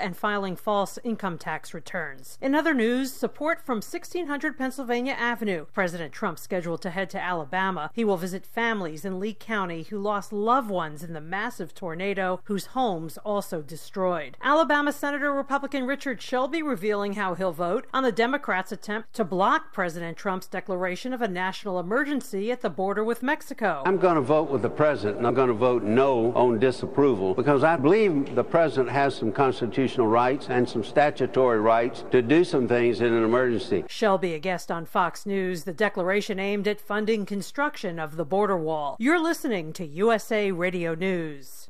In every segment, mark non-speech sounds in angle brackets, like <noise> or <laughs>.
and filing false income tax returns. In other news, support from 1600 Pennsylvania Avenue. President Trump scheduled to head to Alabama. He will visit families in Lee County who lost loved ones in the massive tornado whose homes also destroyed. Alabama Senator Republican Richard Shelby revealing how he'll vote on the Democrats' attempt to block President Trump's declaration of a national emergency at the border with Mexico. I'm going to vote with the president and I'm going to vote no on disapproval because I believe the president has some constitutional rights and some statutory rights to do some things in an emergency. Shelby, a guest on Fox News, the declaration aimed at funding construction of the border wall. You're listening to USA Radio News.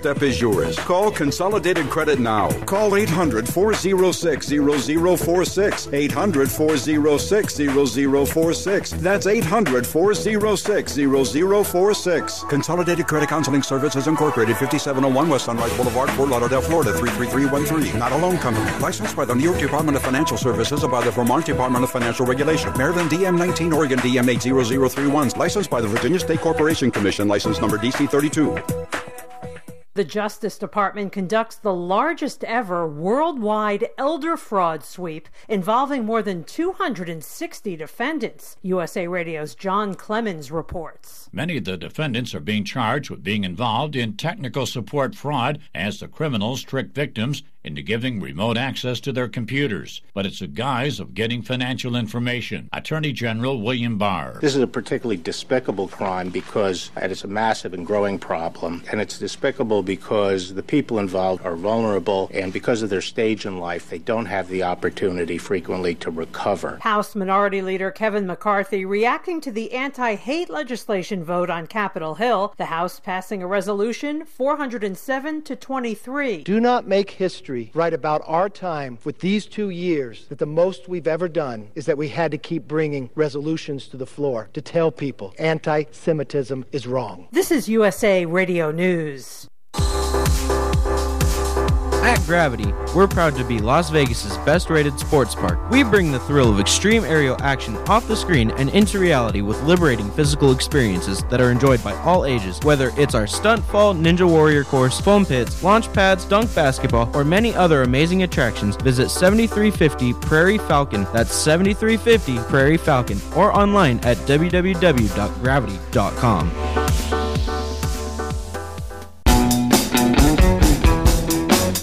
step is yours. Call Consolidated Credit now. Call 800 406 0046. 800 406 0046. That's 800 406 0046. Consolidated Credit Counseling Services Incorporated, 5701 West Sunrise Boulevard, Fort Lauderdale, Florida, 33313. Not a loan company. Licensed by the New York Department of Financial Services and by the Vermont Department of Financial Regulation. Maryland DM 19, Oregon DM 80031. Licensed by the Virginia State Corporation Commission. License number DC 32. The Justice Department conducts the largest ever worldwide elder fraud sweep involving more than 260 defendants. USA Radio's John Clemens reports. Many of the defendants are being charged with being involved in technical support fraud as the criminals trick victims into giving remote access to their computers, but it's a guise of getting financial information. Attorney General William Barr. This is a particularly despicable crime because it's a massive and growing problem, and it's despicable because the people involved are vulnerable, and because of their stage in life, they don't have the opportunity frequently to recover. House Minority Leader Kevin McCarthy reacting to the anti hate legislation vote on Capitol Hill, the House passing a resolution 407 to 23. Do not make history right about our time with these two years that the most we've ever done is that we had to keep bringing resolutions to the floor to tell people anti Semitism is wrong. This is USA Radio News. At Gravity, we're proud to be Las Vegas's best rated sports park. We bring the thrill of extreme aerial action off the screen and into reality with liberating physical experiences that are enjoyed by all ages, whether it's our stunt fall, ninja warrior course, foam pits, launch pads, dunk basketball, or many other amazing attractions. Visit 7350 Prairie Falcon, that's 7350 Prairie Falcon, or online at www.gravity.com.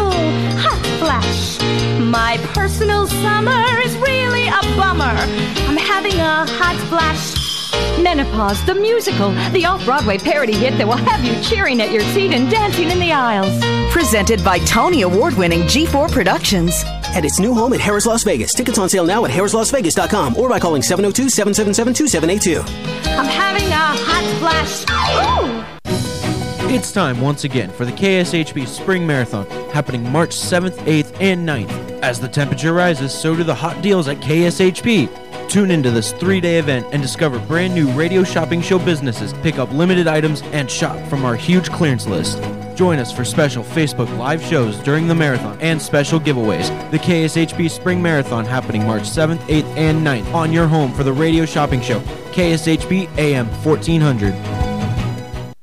tropical hot flash. My personal summer is really a bummer. I'm having a hot flash. Menopause, the musical, the off Broadway parody hit that will have you cheering at your seat and dancing in the aisles. Presented by Tony Award winning G4 Productions. At its new home at Harrah's Las Vegas. Tickets on sale now at harrislasvegas.com or by calling 702 777 2782. I'm having a hot flash. Ooh! It's time once again for the KSHP Spring Marathon, happening March 7th, 8th, and 9th. As the temperature rises, so do the hot deals at KSHP. Tune into this three day event and discover brand new radio shopping show businesses, pick up limited items, and shop from our huge clearance list. Join us for special Facebook Live shows during the marathon and special giveaways. The KSHP Spring Marathon happening March 7th, 8th, and 9th on your home for the radio shopping show. KSHP AM 1400.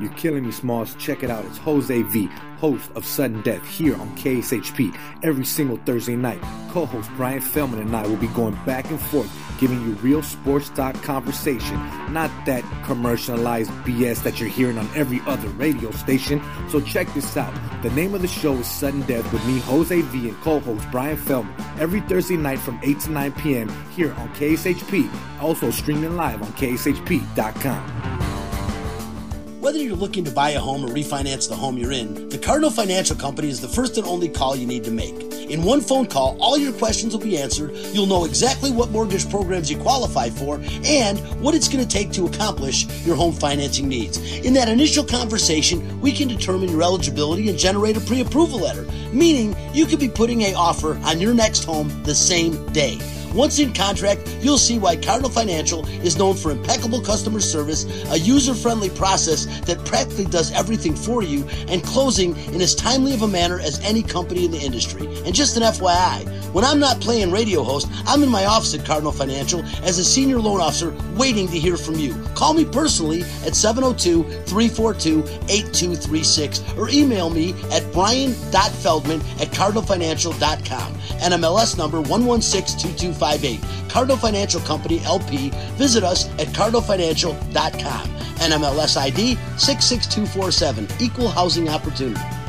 You're killing me, Smalls. Check it out. It's Jose V, host of Sudden Death here on KSHP every single Thursday night. Co host Brian Feldman and I will be going back and forth, giving you real sports talk conversation, not that commercialized BS that you're hearing on every other radio station. So check this out. The name of the show is Sudden Death with me, Jose V, and co host Brian Feldman every Thursday night from 8 to 9 p.m. here on KSHP, also streaming live on KSHP.com. Whether you're looking to buy a home or refinance the home you're in, the Cardinal Financial Company is the first and only call you need to make. In one phone call, all your questions will be answered. You'll know exactly what mortgage programs you qualify for and what it's going to take to accomplish your home financing needs. In that initial conversation, we can determine your eligibility and generate a pre approval letter, meaning you could be putting a offer on your next home the same day. Once in contract, you'll see why Cardinal Financial is known for impeccable customer service, a user friendly process that practically does everything for you, and closing in as timely of a manner as any company in the industry. And just an FYI, when I'm not playing radio host, I'm in my office at Cardinal Financial as a senior loan officer waiting to hear from you. Call me personally at 702 342 8236 or email me at brian.feldman at cardinalfinancial.com. NMLS number 1162258. Cardinal Financial Company LP. Visit us at cardinalfinancial.com. NMLS ID 66247. Equal housing opportunity.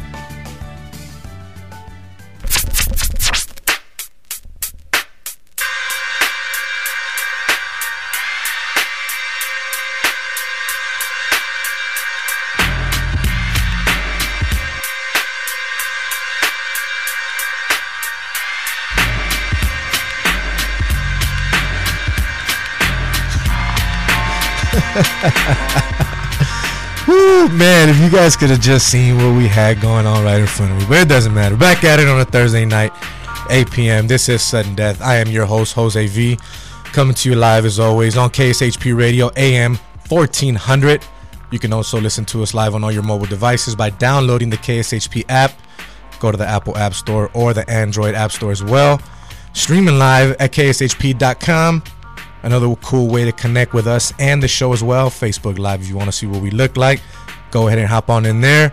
If you guys could have just seen what we had going on right in front of me. But it doesn't matter. Back at it on a Thursday night, 8 p.m. This is Sudden Death. I am your host, Jose V. Coming to you live as always on KSHP Radio, AM 1400. You can also listen to us live on all your mobile devices by downloading the KSHP app. Go to the Apple App Store or the Android App Store as well. Streaming live at kshp.com. Another cool way to connect with us and the show as well. Facebook Live if you want to see what we look like. Go ahead and hop on in there.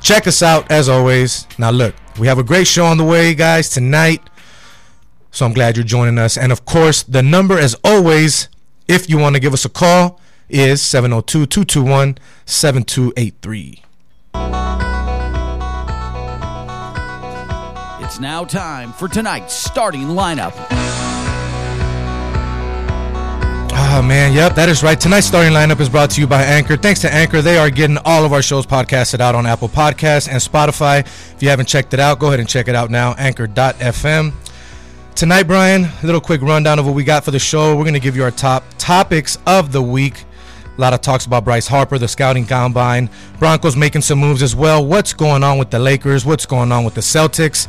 Check us out as always. Now, look, we have a great show on the way, guys, tonight. So I'm glad you're joining us. And of course, the number, as always, if you want to give us a call, is 702 221 7283. It's now time for tonight's starting lineup. Oh man, yep, that is right. Tonight's starting lineup is brought to you by Anchor. Thanks to Anchor, they are getting all of our shows podcasted out on Apple Podcasts and Spotify. If you haven't checked it out, go ahead and check it out now. Anchor.fm. Tonight, Brian, a little quick rundown of what we got for the show. We're going to give you our top topics of the week. A lot of talks about Bryce Harper, the scouting combine, Broncos making some moves as well. What's going on with the Lakers? What's going on with the Celtics?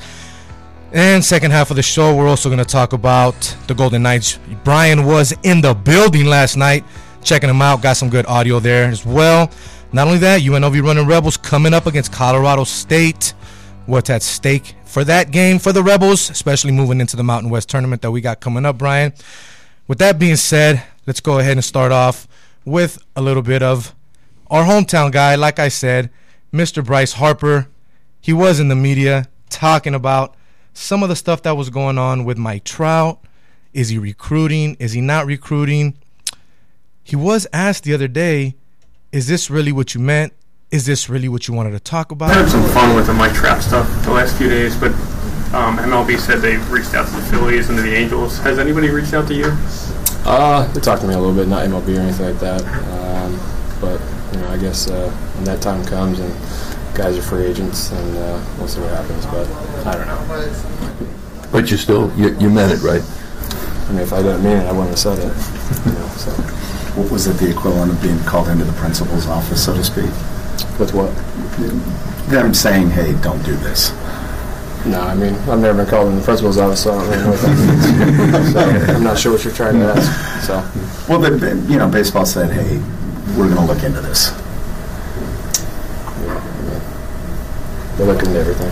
And second half of the show, we're also going to talk about the Golden Knights. Brian was in the building last night, checking them out. Got some good audio there as well. Not only that, UNLV running Rebels coming up against Colorado State. What's at stake for that game for the Rebels, especially moving into the Mountain West tournament that we got coming up, Brian. With that being said, let's go ahead and start off with a little bit of our hometown guy. Like I said, Mr. Bryce Harper. He was in the media talking about some of the stuff that was going on with Mike Trout. Is he recruiting? Is he not recruiting? He was asked the other day, is this really what you meant? Is this really what you wanted to talk about? I had some fun with the Mike Trout stuff the last few days, but um, MLB said they reached out to the Phillies and to the Angels. Has anybody reached out to you? Uh, they talked to me a little bit, not MLB or anything like that. Um, but you know, I guess uh, when that time comes and guys are free agents, and uh, we'll see what happens. But I don't know. But you still you, you meant it, right? I mean, if I didn't mean it, I wouldn't have said it. You know, so. What was it the equivalent of being called into the principal's office, so to speak? With what? Them saying, "Hey, don't do this." No, I mean, I've never been called in the principal's office, so I don't really know what that means. so I'm not sure what you're trying to ask. So. Well, the, you know, baseball said, "Hey, we're going to look into this." Yeah, I they're looking into everything.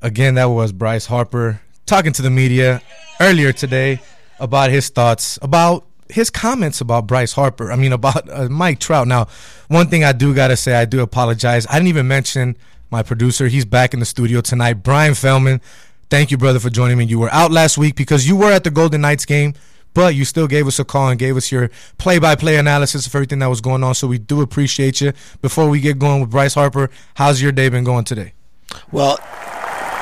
Again, that was Bryce Harper talking to the media earlier today about his thoughts about his comments about Bryce Harper. I mean, about uh, Mike Trout. Now, one thing I do gotta say, I do apologize. I didn't even mention my producer. He's back in the studio tonight. Brian Feldman. Thank you, brother, for joining me. You were out last week because you were at the Golden Knights game, but you still gave us a call and gave us your play-by-play analysis of everything that was going on. So we do appreciate you. Before we get going with Bryce Harper, how's your day been going today? Well,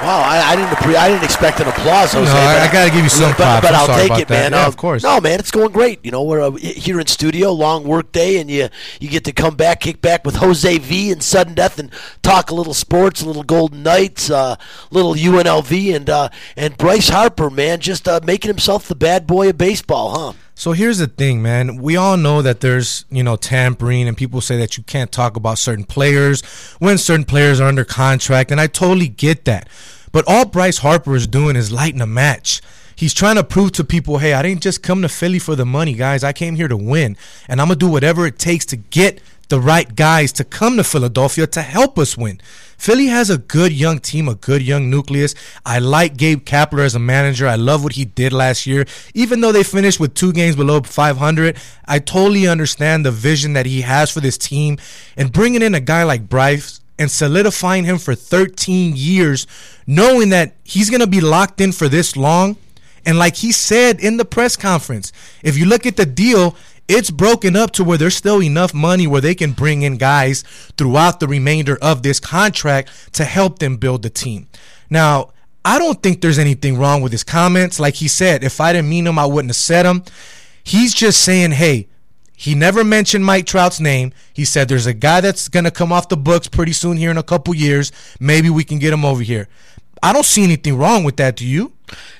wow, I, I didn't appre- I didn't expect an applause. Jose, No, I- I gotta give you some but, props. But I'll take about it, that. man. Yeah, Uh, of course. No, man, it's going great. You know, we're uh, here in studio, long work day, and you you get to come back, kick back with Jose V and Sudden Death, and talk a little sports, a little Golden Knights, a little UNLV, and uh, and Bryce Harper, man, just uh, making himself the bad boy of baseball, huh? So here's the thing, man. We all know that there's, you know, tampering and people say that you can't talk about certain players when certain players are under contract, and I totally get that. But all Bryce Harper is doing is lighting a match. He's trying to prove to people, hey, I didn't just come to Philly for the money, guys. I came here to win, and I'm going to do whatever it takes to get the right guys to come to Philadelphia to help us win. Philly has a good young team, a good young nucleus. I like Gabe Kapler as a manager. I love what he did last year. Even though they finished with two games below 500, I totally understand the vision that he has for this team. And bringing in a guy like Bryce and solidifying him for 13 years, knowing that he's going to be locked in for this long. And like he said in the press conference, if you look at the deal, it's broken up to where there's still enough money where they can bring in guys throughout the remainder of this contract to help them build the team. Now, I don't think there's anything wrong with his comments. Like he said, if I didn't mean them, I wouldn't have said them. He's just saying, hey, he never mentioned Mike Trout's name. He said there's a guy that's going to come off the books pretty soon here in a couple years. Maybe we can get him over here. I don't see anything wrong with that. Do you?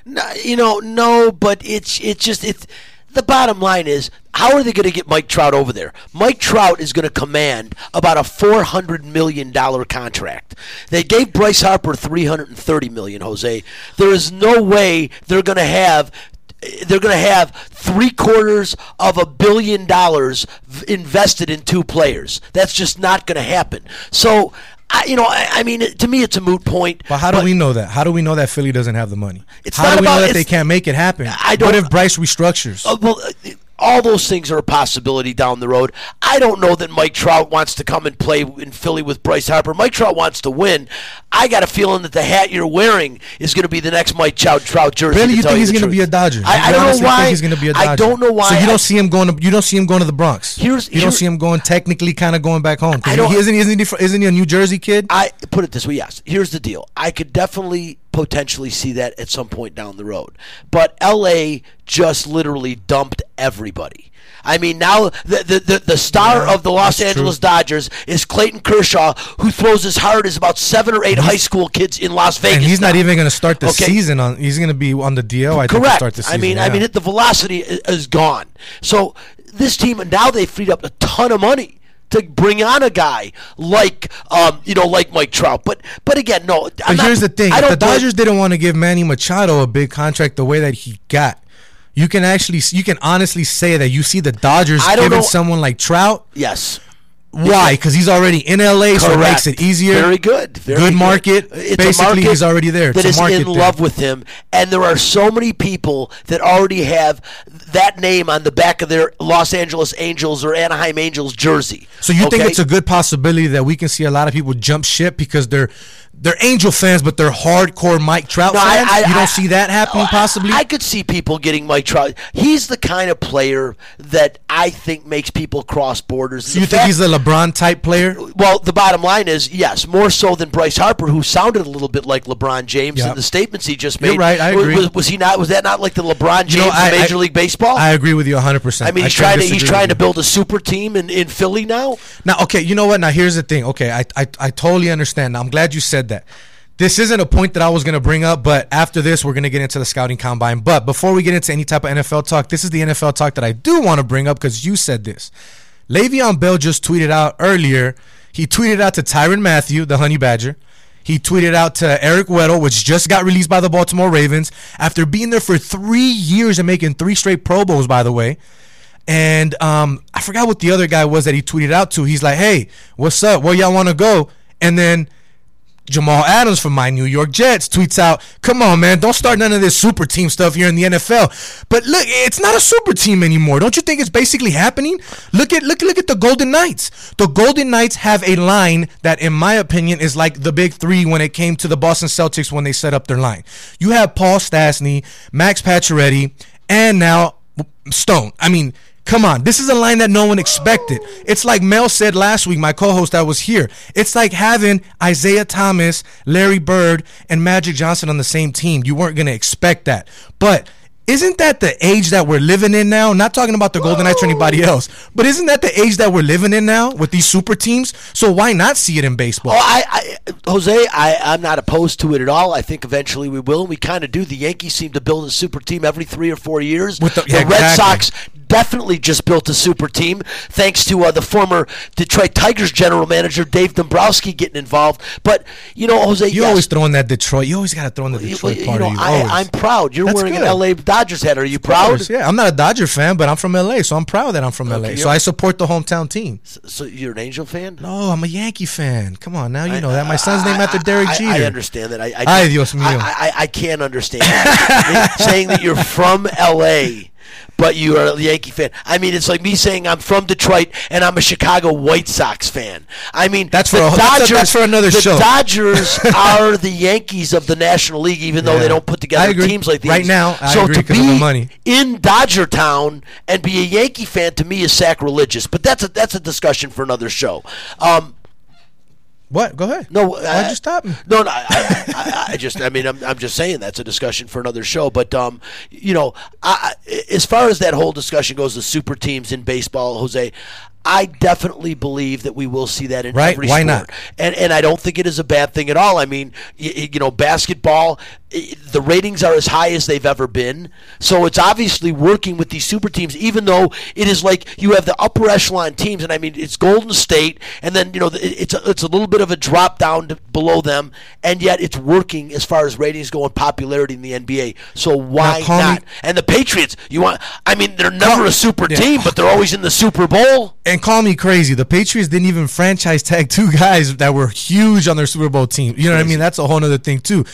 No, you know, no, but it's it's just it's the bottom line is how are they going to get Mike Trout over there? Mike Trout is going to command about a four hundred million dollar contract. They gave Bryce Harper three hundred and thirty million. Jose, there is no way they're going to have. They're going to have three quarters of a billion dollars invested in two players. That's just not going to happen. So, I, you know, I, I mean, to me, it's a moot point. But how do we know that? How do we know that Philly doesn't have the money? It's how not do we know about- that they can't make it happen? I don't- What if Bryce restructures? Uh, well, uh, all those things are a possibility down the road. I don't know that Mike Trout wants to come and play in Philly with Bryce Harper. Mike Trout wants to win. I got a feeling that the hat you're wearing is going to be the next Mike Trout Trout jersey. Really, you think he's going to be a Dodger? I, I don't know why. He's going to be a Dodger. I don't know why. So you don't see him going to you don't see him going to the Bronx. Here's- you don't see him going technically kind of going back home. I don't- he, isn't isn't he, isn't he a New Jersey kid? I put it this way: yes. Here's the deal. I could definitely potentially see that at some point down the road, but L.A. just literally dumped everybody. I mean, now the the, the, the star of the Los Angeles Dodgers is Clayton Kershaw, who throws as hard as about seven or eight high school kids in Las Vegas. and he's not even going to start the Okay. season on. He's going to be on the DL. I think Correct. start the season. I mean, I yeah. mean, the velocity i- is gone. So this team now they freed up a ton of money to bring on a guy like, um, you know, like Mike Trout. But but again, no. I'm But not- here's the thing: the Dodgers didn't want to give Manny Machado a big contract the way that he got. You can actually, you can honestly say that you see the Dodgers giving know- someone like Trout. Yes. Why? Because he's already in LA, so it makes it easier. Very good. Very good good. market. It's a Basically, market he's already there. That it's is a market in there. love with him, and there are so many people that already have that name on the back of their Los Angeles Angels or Anaheim Angels jersey. So you think it's a good possibility that we can see a lot of people jump ship because they're they're Angel fans, but they're hardcore Mike Trout No, fans? I- you don't I- see that happening possibly? I could see people getting Mike Trout. He's the kind of player that I think makes people cross borders. so you think he's a LeBron type player? Well, the bottom line is yes, more so than Bryce Harper, who sounded a little bit like LeBron James Yep. in the statements he just You're made. right, I Was- agree. Was, was he not? Was that not like the LeBron James You know, I- of Major I- League Baseball? I agree with you 100%. I mean, he's trying to he's trying to build a super team in, in Philly now. Now, okay, you know what? Now here's the thing. Okay, I I, I totally understand. Now, I'm glad you said that. This isn't a point that I was going to bring up, but after this, we're going to get into the scouting combine. But before we get into any type of NFL talk, this is the NFL talk that I do want to bring up because you said this. Le'Veon Bell just tweeted out earlier. He tweeted out to Tyrann Mathieu, the Honey Badger. He tweeted out to Eric Weddle, which just got released by the Baltimore Ravens after being there for three years and making three straight Pro Bowls, by the way. And um, I forgot what the other guy was that he tweeted out to. He's like, "Hey, what's up? Where y'all want to go?" And then Jamal Adams from my New York Jets tweets out, "Come on, man, don't start none of this super team stuff here in the NFL." But look, it's not a super team anymore. Don't you think it's basically happening? Look at look look at the Golden Knights. The Golden Knights have a line that, in my opinion, is like the big three when it came to the Boston Celtics when they set up their line. You have Paul Stastny, Max Pacioretty, and now Stone. I mean, Come on, this is a line that no one expected. It's like Mel said last week, my co-host that was here. It's like having Isiah Thomas, Larry Bird, and Magic Johnson on the same team. You weren't going to expect that. But isn't that the age that we're living in now? Not talking about the Golden Knights or anybody else, but isn't that the age that we're living in now with these super teams? So why not see it in baseball? Oh, I, I Jose, I, I'm not opposed to it at all. I think eventually we will, and we kind of do. The Yankees seem to build a super team every three or four years. With the, the Red exactly. Sox definitely just built a super team thanks to uh, the former Detroit Tigers general manager Dave Dombrowski getting involved. But you know, Jose, You yes, always throw in that Detroit. You always got to throw in the Detroit you part know, of you. I, I'm proud. You're That's wearing good. an LA Dodgers hat. Are you proud? Yeah, I'm not a Dodger fan, but I'm from LA, so I'm proud that I'm from Okay, LA. So I support the hometown team. So you're an Angel fan? No, I'm a Yankee fan. Come on, now you know that. My son's named after Derek I, Jeter. I understand that. I, I, Ay, Dios mío. I, I, I can't understand that. <laughs> saying that you're from LA. But you are a Yankee fan. I mean, it's like me saying I'm from Detroit and I'm a Chicago White Sox fan. I mean, That's for the a- that's a- Dodgers. that's for another the show. Dodgers <laughs> are the Yankees of the National League, even though Yeah. they don't put together teams like these. Right now, I so to be of the money. in Dodger Town and be a Yankee fan to me is sacrilegious. But that's a that's a discussion for another show. Um, what? Go ahead. No, Why'd you stop me? No, no. I, I, I just, I mean, I'm, I'm just saying that's a discussion for another show. But, um, you know, I, I- as far as that whole discussion goes, the super teams in baseball, Jose. I definitely believe that we will see that in Right? every Why sport. not? And and I don't think it is a bad thing at all. I mean, you, you know, basketball, the ratings are as high as they've ever been. So it's obviously working with these super teams, even though it is like you have the upper echelon teams, and I mean it's Golden State, and then you know it's a, it's a little bit of a drop down to below them, and yet it's working as far as ratings go and popularity in the NBA. So why call me- not? And the Patriots, you want? I mean, they're never a super Yeah. team, but they're always in the Super Bowl. And call me crazy. The Patriots didn't even franchise tag two <laughs> guys that were huge on their Super Bowl team. You know what I mean? That's a whole other thing too.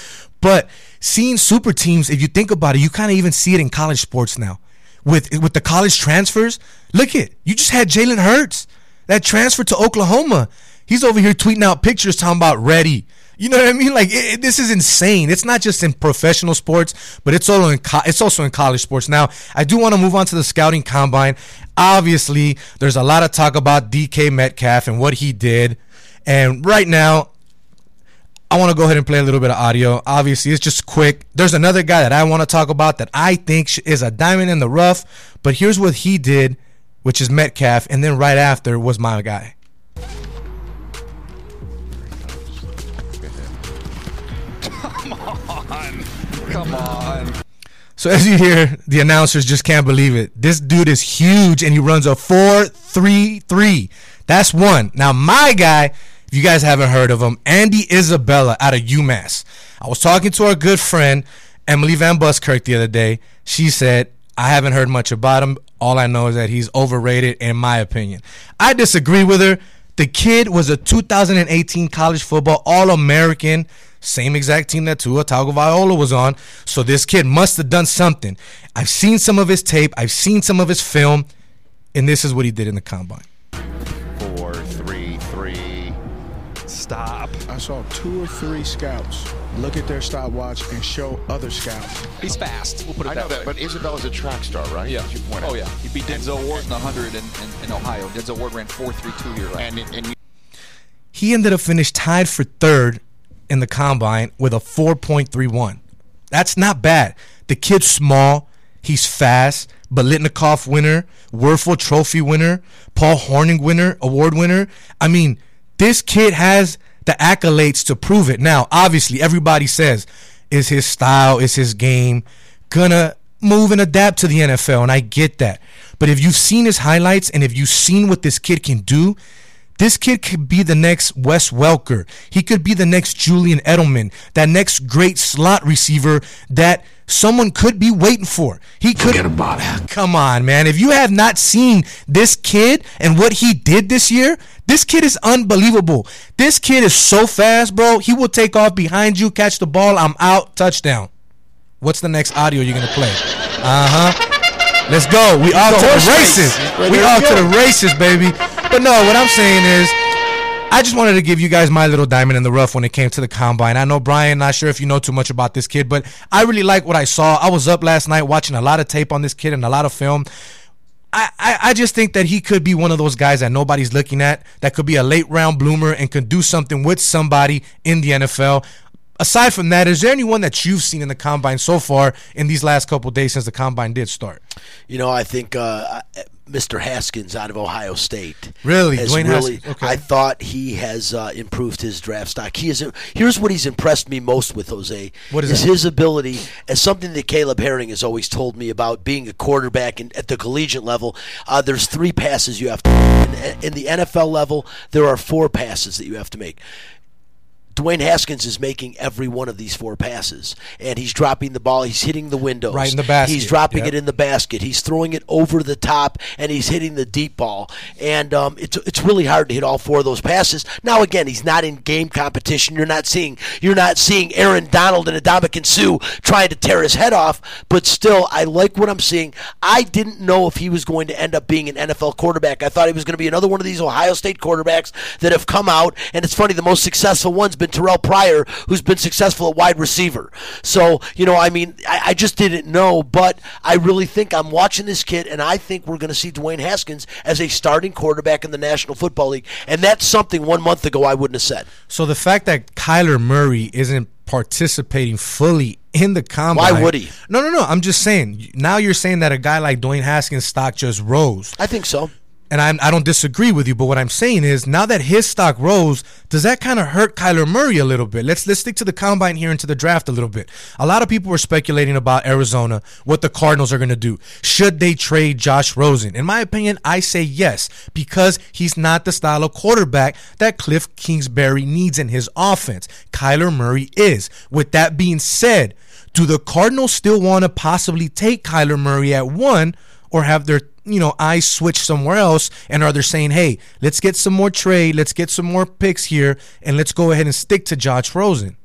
But seeing super teams, if you think about it, you kind of even see it in college sports now. With with the college transfers, look at you just had Jalen Hurts that transferred to Oklahoma. He's over here tweeting out pictures talking about ready. You know what I mean? Like it, it- this is insane. It's not just in professional sports, but it's also in co- it's also in college sports. Now, I do want to move on to the scouting combine. Obviously, there's a lot of talk about DK Metcalf and what he did, and right now, I want to go ahead and play a little bit of audio. Obviously, it's just quick. There's another guy that I want to talk about that I think is a diamond in the rough, but here's what he did, which is Metcalf, and then right after was my guy. Come on. So as you hear, the announcers just can't believe it. This dude is huge and he runs a 4-3-3. That's one. Now my guy, if you guys haven't heard of him, Andy Isabella out of UMass. I was talking to our good friend Emily Van Buskirk the other day. She said, I haven't heard much about him. All I know is that he's overrated in my opinion. I disagree with her. The kid was a 2018 college football All-American, same exact team that Tua Tagovailoa was on. So this kid must have done something. I've seen some of his tape. I've seen some of his film, and this is what he did in the combine. Four, three, three. Stop. I saw two or three scouts look at their stopwatch and show other scouts. He's fast. We'll put it I that know way. that, but Isabella's a track star, right? Yeah. You point Oh, out. yeah. He beat Denzel Ward in the 100 in, in, in Ohio. Denzel Ward ran 4.32 here. Right? And, and He ended up finished tied for third in the combine with a 4.31. That's not bad. The kid's small, he's fast, Biletnikoff winner, Wuerffel Trophy winner, Paul Hornung winner, award winner. I mean, this kid has the accolades to prove it. Now, obviously, everybody says, is his style, is his game gonna move and adapt to the NFL? And I get that. But if you've seen his highlights and if you've seen what this kid can do, this kid could be the next Wes Welker. He could be the next Julian Edelman, that next great slot receiver that someone could be waiting for. He could Forget about it. Come on, man. If you have not seen this kid and what he did this year, this kid is unbelievable. This kid is so fast, bro. He will take off behind you, catch the ball, I'm out, touchdown. What's the next audio you're gonna play? Uh huh. Let's go. We all to the races. We all to the races, baby. But no, what I'm saying is, I just wanted to give you guys my little diamond in the rough when it came to the combine. I know Brian, not sure if you know too much about this kid, but I really like what I saw. I was up last night watching a lot of tape on this kid and a lot of film. I, I, just think that he could be one of those guys that nobody's looking at, that could be a late round bloomer and could do something with somebody in the NFL. Aside from that, is there anyone that you've seen in the combine so far in these last couple days since the combine did start? You know, I think uh, Mr. Haskins out of Ohio State. Really? Dwayne really. Haskins, okay. I thought he has uh, improved his draft stock. He is. Here's what he's impressed me most with, Jose. What is is his ability, as something that Caleb Herring has always told me about being a quarterback in, at the collegiate level. Uh, there's three passes you have to. In, in the NFL level, there are four passes that you have to make. Dwayne Haskins is making every one of these four passes, and he's dropping the ball. He's hitting the windows. Right in the basket. He's dropping Yep. it in the basket. He's throwing it over the top, and he's hitting the deep ball. And um, it's it's really hard to hit all four of those passes. Now again, he's not in game competition. You're not seeing you're not seeing Aaron Donald and Adama Sue trying to tear his head off. But still, I like what I'm seeing. I didn't know if he was going to end up being an NFL quarterback. I thought he was going to be another one of these Ohio State quarterbacks that have come out. And it's funny, the most successful one's been Terrelle Pryor, who's been successful at wide receiver. So, you know, I mean, I, I just didn't know, but I really think I'm watching this kid, and I think we're going to see Dwayne Haskins as a starting quarterback in the National Football League. And that's something one month ago I wouldn't have said. So the fact that Kyler Murray isn't participating fully in the combine. Why would he? No, no, no. I'm just saying. Now you're saying that a guy like Dwayne Haskins' stock just rose. I think so. And I'm, I don't disagree with you, but what I'm saying is now that his stock rose, does that kind of hurt Kyler Murray a little bit? Let's let's stick to the combine here and to the draft a little bit. A lot of people were speculating about Arizona, what the Cardinals are going to do. Should they trade Josh Rosen? In my opinion, I say yes because he's not the style of quarterback that Cliff Kingsbury needs in his offense. Kyler Murray is. With that being said, do the Cardinals still want to possibly take Kyler Murray at one or have their you know eyes switch somewhere else and are they saying hey let's get some more trade let's get some more picks here and let's go ahead and stick to Josh Rosen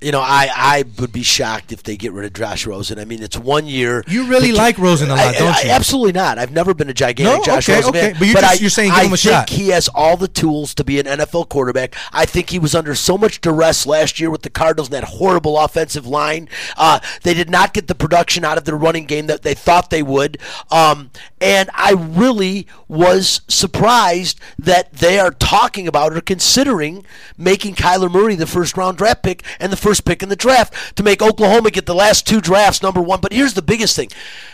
You know, I, I would be shocked if they get rid of Josh Rosen. I mean, it's one year. You really like Rosen a lot, I- don't I- you? absolutely not. I've never been a gigantic No? Josh Okay, Rosen okay. fan. But you're just- I, you're saying give I him a think shot. he has all the tools to be an NFL quarterback. I think he was under so much duress last year with the Cardinals and that horrible offensive line. Uh, they did not get the production out of their running game that they thought they would. Um, and I really was surprised that they are talking about or considering making Kyler Murray the first round draft pick and the first pick in the draft to make Oklahoma get the last two drafts number one. But here's the biggest thing.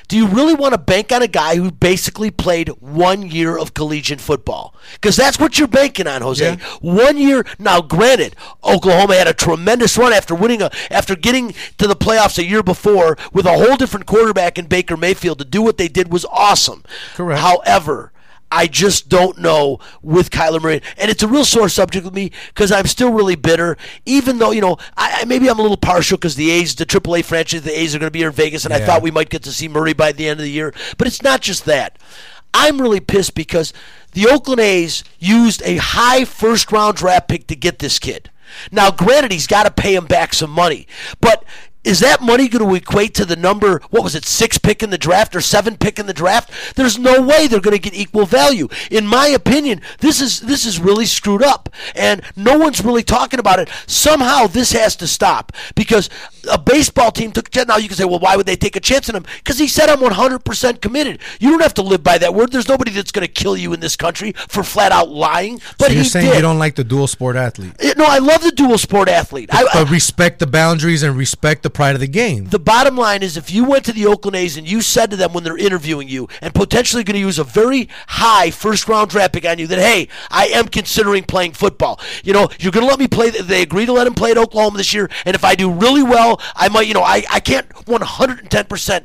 Do you really want to bank on a guy who basically played one year of collegiate football? Because that's what you're banking on, Jose. Yeah. One year. Now, granted, Oklahoma had a tremendous run after winning a after getting to the playoffs a year before with a whole different quarterback in Baker Mayfield. To do what they did was awesome. Correct. However. I just don't know with Kyler Murray, and it's a real sore subject with me because I'm still really bitter. Even though you know, I, maybe I'm a little partial because the A's, the AAA franchise, the A's are going to be here in Vegas, and I thought we might get to see Murray by the end of the year. But it's not just that. I'm really pissed because the Oakland A's used a high first round draft pick to get this kid. Now, granted, he's got to pay him back some money, but is that money going to equate to the number, what was it, six pick in the draft or seven pick in the draft? There's no way they're going to get equal value. In my opinion, this is this is really screwed up, and no one's really talking about it. Somehow this has to stop because a baseball team took a chance. Now you can say, well, why would they take a chance on him? Because he said I'm 100% committed. You don't have to live by that word. There's nobody that's going to kill you in this country for flat out lying. But so you're he saying did. you don't like the dual sport athlete Eh, no, I love the dual sport athlete. I, but respect the boundaries and respect the pride of the game the bottom line is if you went to the Oakland A's and you said to them when they're interviewing you and potentially going to use a very high first round draft pick on you that, hey, I am considering playing football. You know, you're going to let me play. They agree to let him play at Oklahoma this year. And if I do really well, I might, you know, I, I can't 110%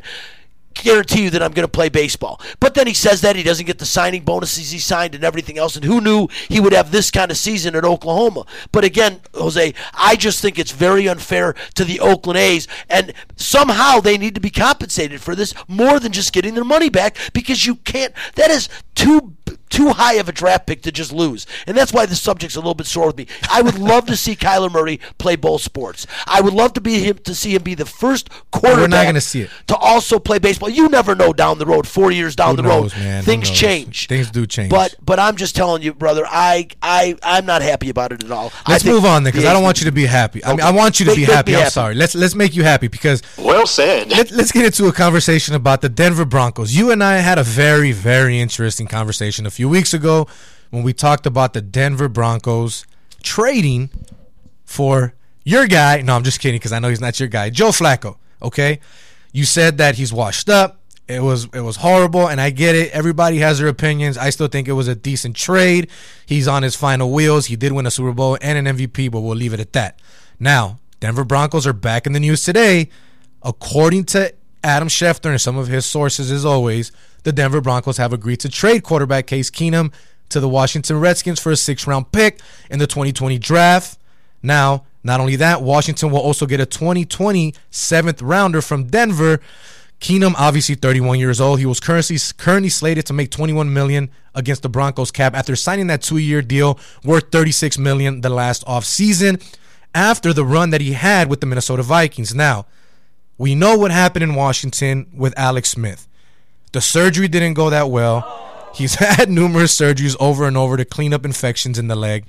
guarantee you that I'm going to play baseball. But then he says that he doesn't get the signing bonuses he signed and everything else. And who knew he would have this kind of season at Oklahoma? But again, Jose, I just think it's very unfair to the Oakland A's. And somehow they need to be compensated for this more than just getting their money back because you can't. That is too too high of a draft pick to just lose. And that's why the subject's a little bit sore with me. I would love to see Kyler Murray play both sports. I would love to be him to see him be the first quarterback We're not going to see it. to also play baseball. You never know down the road, four years down Who the knows, road, man? Things change. Things do change. But but I'm just telling you, brother, I I I'm not happy about it at all. I Let's think move on then, because the I don't A's want you to be happy. I mean, Okay. I want you to Make- be make happy. me I'm happy. sorry. Let's let's make you happy because Well said. Let, let's get into a conversation about the Denver Broncos. You and I had a very very interesting conversation a few weeks ago when we talked about the Denver Broncos trading for your guy. No, I'm just kidding because I know he's not your guy, Joe Flacco. Okay, you said that he's washed up. It was it was horrible, and I get it. Everybody has their opinions. I still think it was a decent trade. He's on his final wheels. He did win a Super Bowl and an MVP, but we'll leave it at that. Now, Denver Broncos are back in the news today. According to Adam Schefter and some of his sources, as always, the Denver Broncos have agreed to trade quarterback Case Keenum to the Washington Redskins for a six round pick in the 2020 draft. Now, not only that, Washington will also get a 2020 seventh rounder from Denver. Keenum, obviously 31 years old, he was currently currently slated to make 21 million against the Broncos cap after signing that two-year deal worth 36 million the last offseason after the run that he had with the Minnesota Vikings. Now, we know what happened in Washington with Alex Smith. The surgery didn't go that well. He's <laughs> had numerous surgeries over and over to clean up infections in the leg.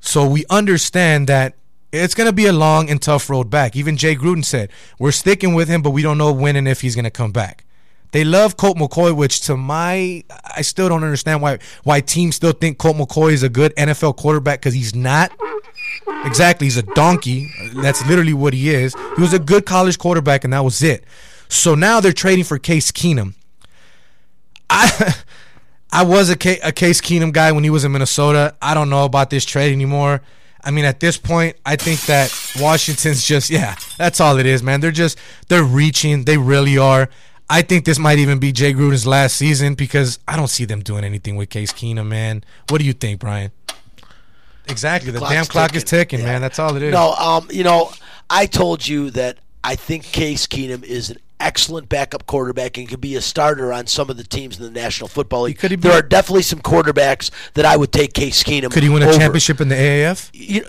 So we understand that it's going to be a long and tough road back. Even Jay Gruden said, we're sticking with him, but we don't know when and if he's going to come back. They love Colt McCoy, which to my, I still don't understand why why teams still think Colt McCoy is a good NFL quarterback because he's not. Exactly, he's a donkey. That's literally what he is. He was a good college quarterback, and that was it. So now they're trading for Case Keenum. I <laughs> I was a, a Case Keenum guy when he was in Minnesota. I don't know about this trade anymore. I mean, at this point, I think that Washington's <laughs> just yeah, that's all it is, man. They're just they're reaching. They really are. I think this might even be Jay Gruden's last season because I don't see them doing anything with Case Keenum, man. What do you think, Brian? Exactly, the, clock's damn clock is ticking, man. That's all it is. No, um, you know, I told you that I think Case Keenum is an excellent backup quarterback and could be a starter on some of the teams in the National Football League. Could he there are definitely some quarterbacks that I would take Case Keenum. Could he win a over. championship in the AAF? You,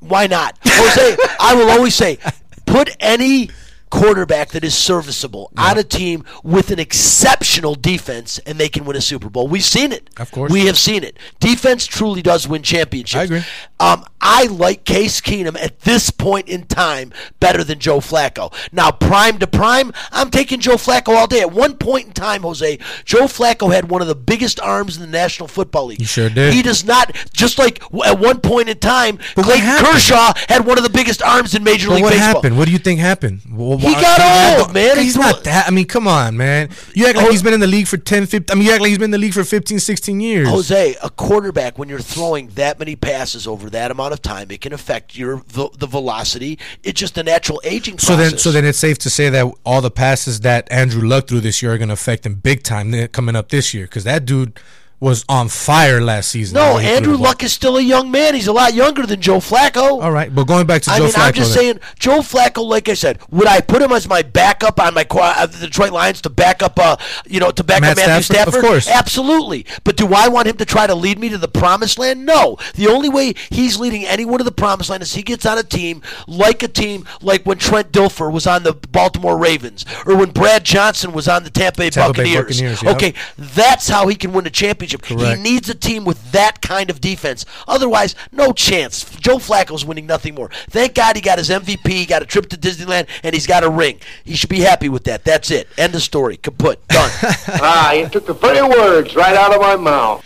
why not, Jose? I will always say, put any quarterback that is serviceable on a team with an exceptional defense, and they can win a Super Bowl. We've seen it. Of course. we have seen it. Defense truly does win championships. I agree. Um, I like Case Keenum at this point in time better than Joe Flacco. Now, prime to prime, I'm taking Joe Flacco all day. At one point in time, Jose, Joe Flacco had one of the biggest arms in the National Football League. He sure did. He does not, just like at one point in time, But Clayton? Kershaw had one of the biggest arms in Major But League what Baseball. happened? What do you think happened? Well, He got old, man. He's He not that. I mean, come on, man. You act like Oh. he's been in the league for 10, 15. I mean, you act like he's been in the league for 15, 16 years. Jose, a quarterback, when you're throwing that many passes over that amount of time, it can affect your the, the velocity. It's just a natural aging So process. then, so then it's safe to say that all the passes that Andrew Luck threw this year are going to affect him big time coming up this year because that dude was on fire last season. no, way he threw Andrew. Luck is still a young man. He's a lot younger than Joe Flacco. All right, but going back to I Joe mean, Flacco, I'm just then. saying, Joe Flacco. Like I said, would I put him as my backup on my uh, the Detroit Lions to back up, uh, you know, to back Matt up Matthew Stafford? Of course. absolutely. But do I want him to try to lead me to the promised land? No. The only way he's leading anyone to the promised land is he gets on a team like a team like when Trent Dilfer was on the Baltimore Ravens or when Brad Johnson was on the Tampa Bay Tampa Bay Buccaneers. Buccaneers, yep. Okay, that's how he can win a championship. Correct. He needs a team with that kind of defense. Otherwise, no chance. Joe Flacco's winning nothing more. Thank God he got his MVP, he got a trip to Disneyland, and he's got a ring. He should be happy with that. That's it. End of story. Kaput. Done. <laughs> ah, you took the very words right out of my mouth.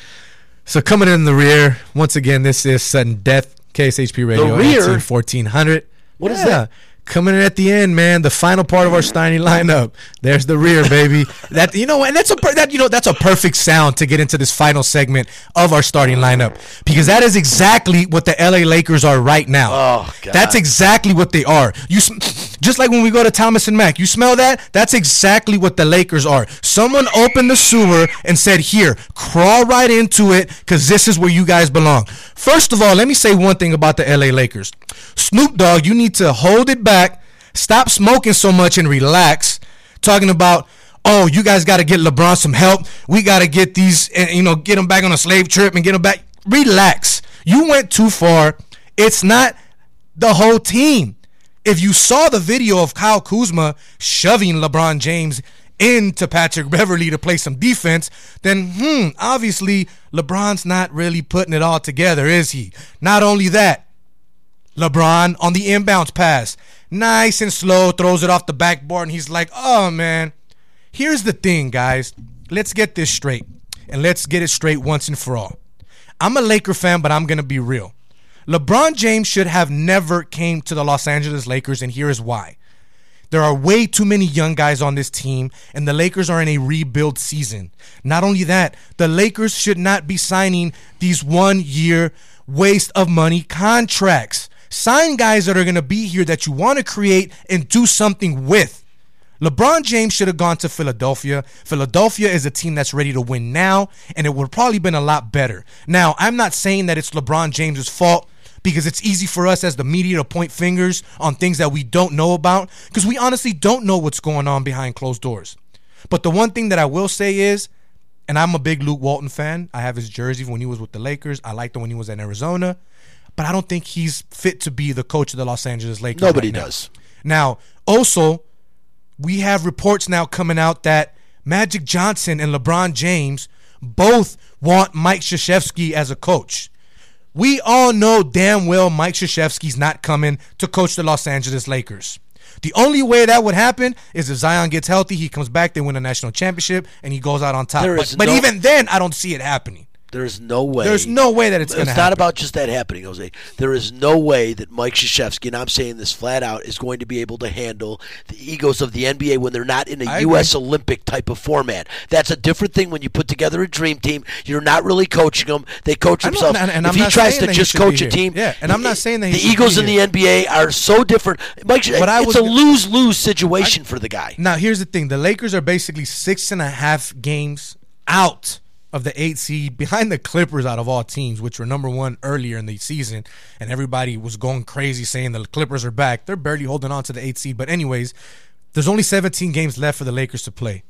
So coming in the rear, once again, this is sudden death. KSHP Radio, the rear? 1400. What is Yeah. that? Coming in at the end, man, the final part of our starting lineup. There's the rear, baby. That you know, and that's a that you know that's a perfect sound to get into this final segment of our starting lineup because that is exactly what the LA Lakers are right now. Oh, God. That's exactly what they are. You sm- just like when we go to Thomas and Mack, you smell that? That's exactly what the Lakers are. Someone opened the sewer and said, "Here, crawl right into it cuz this is where you guys belong." First of all, let me say one thing about the LA Lakers. Snoop Dogg, you need to hold it back, stop smoking so much and relax. Talking about Oh, you guys got to get LeBron some help. We got to get these, you know, get them back on a slave trip and get them back. Relax. You went too far. It's not the whole team. If you saw the video of Kyle Kuzma shoving LeBron James into Patrick Beverley to play some defense, then hmm, obviously LeBron's not really putting it all together, is he? Not only that, LeBron on the inbounds pass, nice and slow, throws it off the backboard, and he's like, oh man. Here's the thing, guys. Let's get this straight. And let's get it straight once and for all. I'm a Laker fan, but I'm gonna be real. LeBron James should have never came to the Los Angeles Lakers, and here is why. There are way too many young guys on this team, and the Lakers are in a rebuild season. Not only that, the Lakers should not be signing these one year waste of money contracts. Sign guys that are going to be here that you want to create and do something with. LeBron James should have gone to Philadelphia. Philadelphia is a team that's ready to win now, and it would have probably been a lot better. Now, I'm not saying that it's LeBron James's fault because it's easy for us as the media to point fingers on things that we don't know about because we honestly don't know what's going on behind closed doors. But the one thing that I will say is, and I'm a big Luke Walton fan. I have his jersey when he was with the Lakers. I liked him when he was in Arizona, but I don't think he's fit to be the coach of the Los Angeles Lakers. Nobody right now. does. Now, also, we have reports now coming out that Magic Johnson and LeBron James both want Mike Krzyzewski as a coach. We all know damn well Mike Krzyzewski's not coming to coach the Los Angeles Lakers. The only way that would happen is if Zion gets healthy, he comes back, they win a national championship, and he goes out on top. But, is but even then, I don't see it happening. There is no way. There's no way that it's gonna It's not happen. about just that happening, Jose. There is no way that Mike Krzyzewski, and I'm saying this flat out, is going to be able to handle the egos of the NBA when they're not in a I U.S. agree. Olympic type of format. That's a different thing when you put together a dream team. You're not really coaching them. They coach I themselves. and- and if I'm he not tries to just coach a team, Yeah, and I'm not saying that he the egos in the NBA are so different. Mike, But I it's was a lose lose situation for the guy. Now, here's the thing: the Lakers are basically six and a half games out of the eight seed, behind the Clippers out of all teams, which were number one earlier in the season, and everybody was going crazy saying the Clippers are back. They're barely holding on to the eight seed, but anyways, there's only 17 games left for the Lakers to play.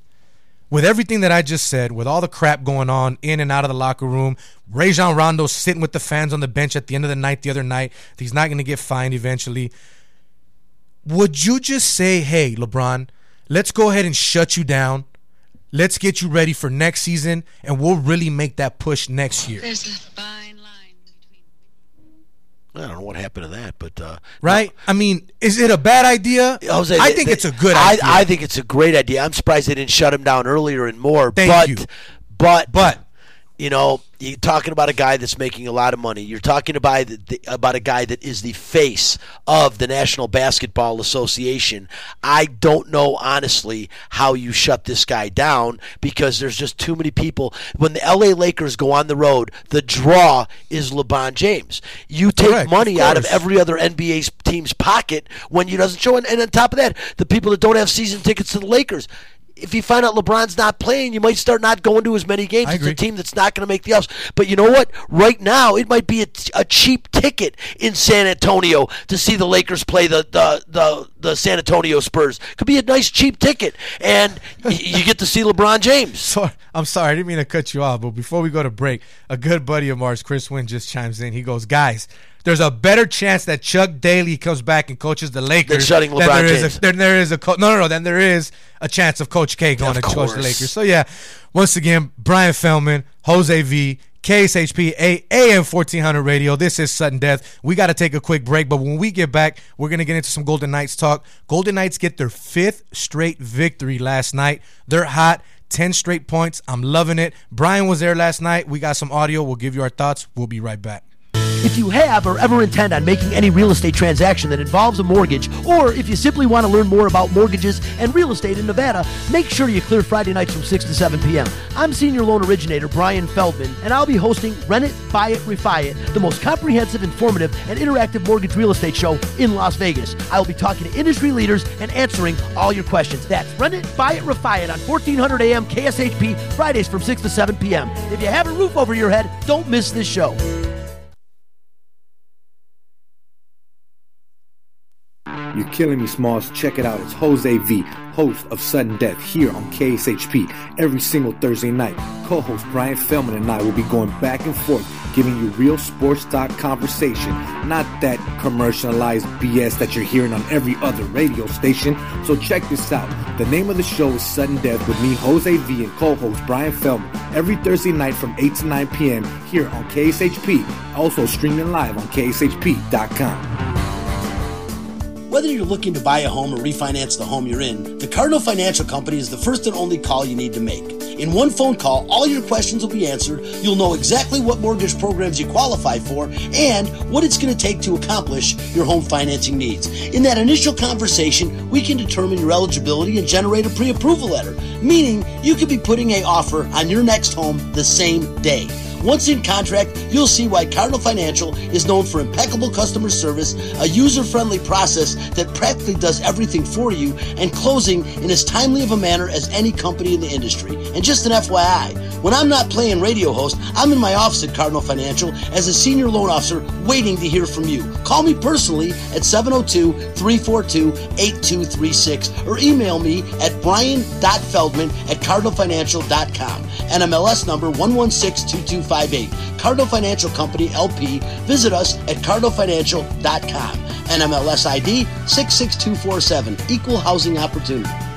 With everything that I just said, with all the crap going on in and out of the locker room, Rajon Rondo sitting with the fans on the bench at the end of the night the other night, he's not going to get fined eventually would you just say, hey, LeBron, let's go ahead and shut you down? Let's get you ready for next season, and we'll really make that push next year. There's a fine line. I don't know what happened to that, but uh, Right? I mean, is it a bad idea? Jose, I think they- it's a good I, idea. I think it's a great idea. I'm surprised they didn't shut him down earlier and more. Thank but, you. But but you know, you're talking about a guy that's making a lot of money. You're talking about the, about a guy that is the face of the National Basketball Association. I don't know honestly how you shut this guy down because there's just too many people. When the LA Lakers go on the road, the draw is LeBron James. You take Correct, of money out of every other NBA team's pocket when you doesn't show. And, and on top of that, the people that don't have season tickets to the Lakers. If you find out LeBron's not playing, you might start not going to as many games. It's a team that's not going to make the playoffs. But you know what? Right now, it might be a, a cheap ticket in San Antonio to see the Lakers play the the, the, the San Antonio Spurs. Could be a nice cheap ticket, and you get to see LeBron James. <laughs> So, I'm sorry, I didn't mean to cut you off, but before we go to break, a good buddy of ours, Chris Wynn, just chimes in. He goes, Guys, there's a better chance that Chuck Daly comes back and coaches the Lakers shutting than LeBron there is James. a, than there is a co- no, no, no, Then there is a chance of Coach K going to coach the. Lakers. So, yeah, once again, Brian Feldman, Jose V, KSHP, AM 1400 Radio. This is Sudden Death. We got to take a quick break, but when we get back, we're going to get into some Golden Knights talk. Golden Knights get their fifth straight victory last night. They're hot. 10 straight points. I'm loving it. Brian was there last night. We got some audio. We'll give you our thoughts. We'll be right back. If you have or ever intend on making any real estate transaction that involves a mortgage, or if you simply want to learn more about mortgages and real estate in Nevada, make sure you clear Friday nights from 6 to 7 p.m. I'm senior loan originator Brian Feldman, and I'll be hosting Rent It, Buy It, Refi It, the most comprehensive, informative, and interactive mortgage real estate show in Las Vegas. I'll be talking to industry leaders and answering all your questions. That's Rent It, Buy It, Refi It on 1400 AM KSHP, Fridays from 6 to 7 p.m. If you have a roof over your head, don't miss this show. You're killing me, Smalls. Check it out. It's Jose V, host of Sudden Death here on KSHP every single Thursday night. Co-host Brian Feldman and I will be going back and forth, giving you real sports talk conversation, not that commercialized BS that you're hearing on every other radio station. So check this out. The name of the show is Sudden Death with me, Jose V, and co-host Brian Feldman every Thursday night from 8 to 9 p.m. here on KSHP. Also streaming live on KSHP.com. Whether you're looking to buy a home or refinance the home you're in, the Cardinal Financial Company is the first and only call you need to make. In one phone call, all your questions will be answered. You'll know exactly what mortgage programs you qualify for and what it's going to take to accomplish your home financing needs. In that initial conversation, we can determine your eligibility and generate a pre-approval letter, meaning you could be putting a offer on your next home the same day. Once in contract, you'll see why Cardinal Financial is known for impeccable customer service, a user friendly process that practically does everything for you, and closing in as timely of a manner as any company in the industry. And just an FYI, when I'm not playing radio host, I'm in my office at Cardinal Financial as a senior loan officer waiting to hear from you. Call me personally at 702 342 8236 or email me at brian.feldman at cardinalfinancial.com. NMLS number 1162258. Cardinal Financial Company LP. Visit us at cardinalfinancial.com. NMLS ID 66247. Equal housing opportunity.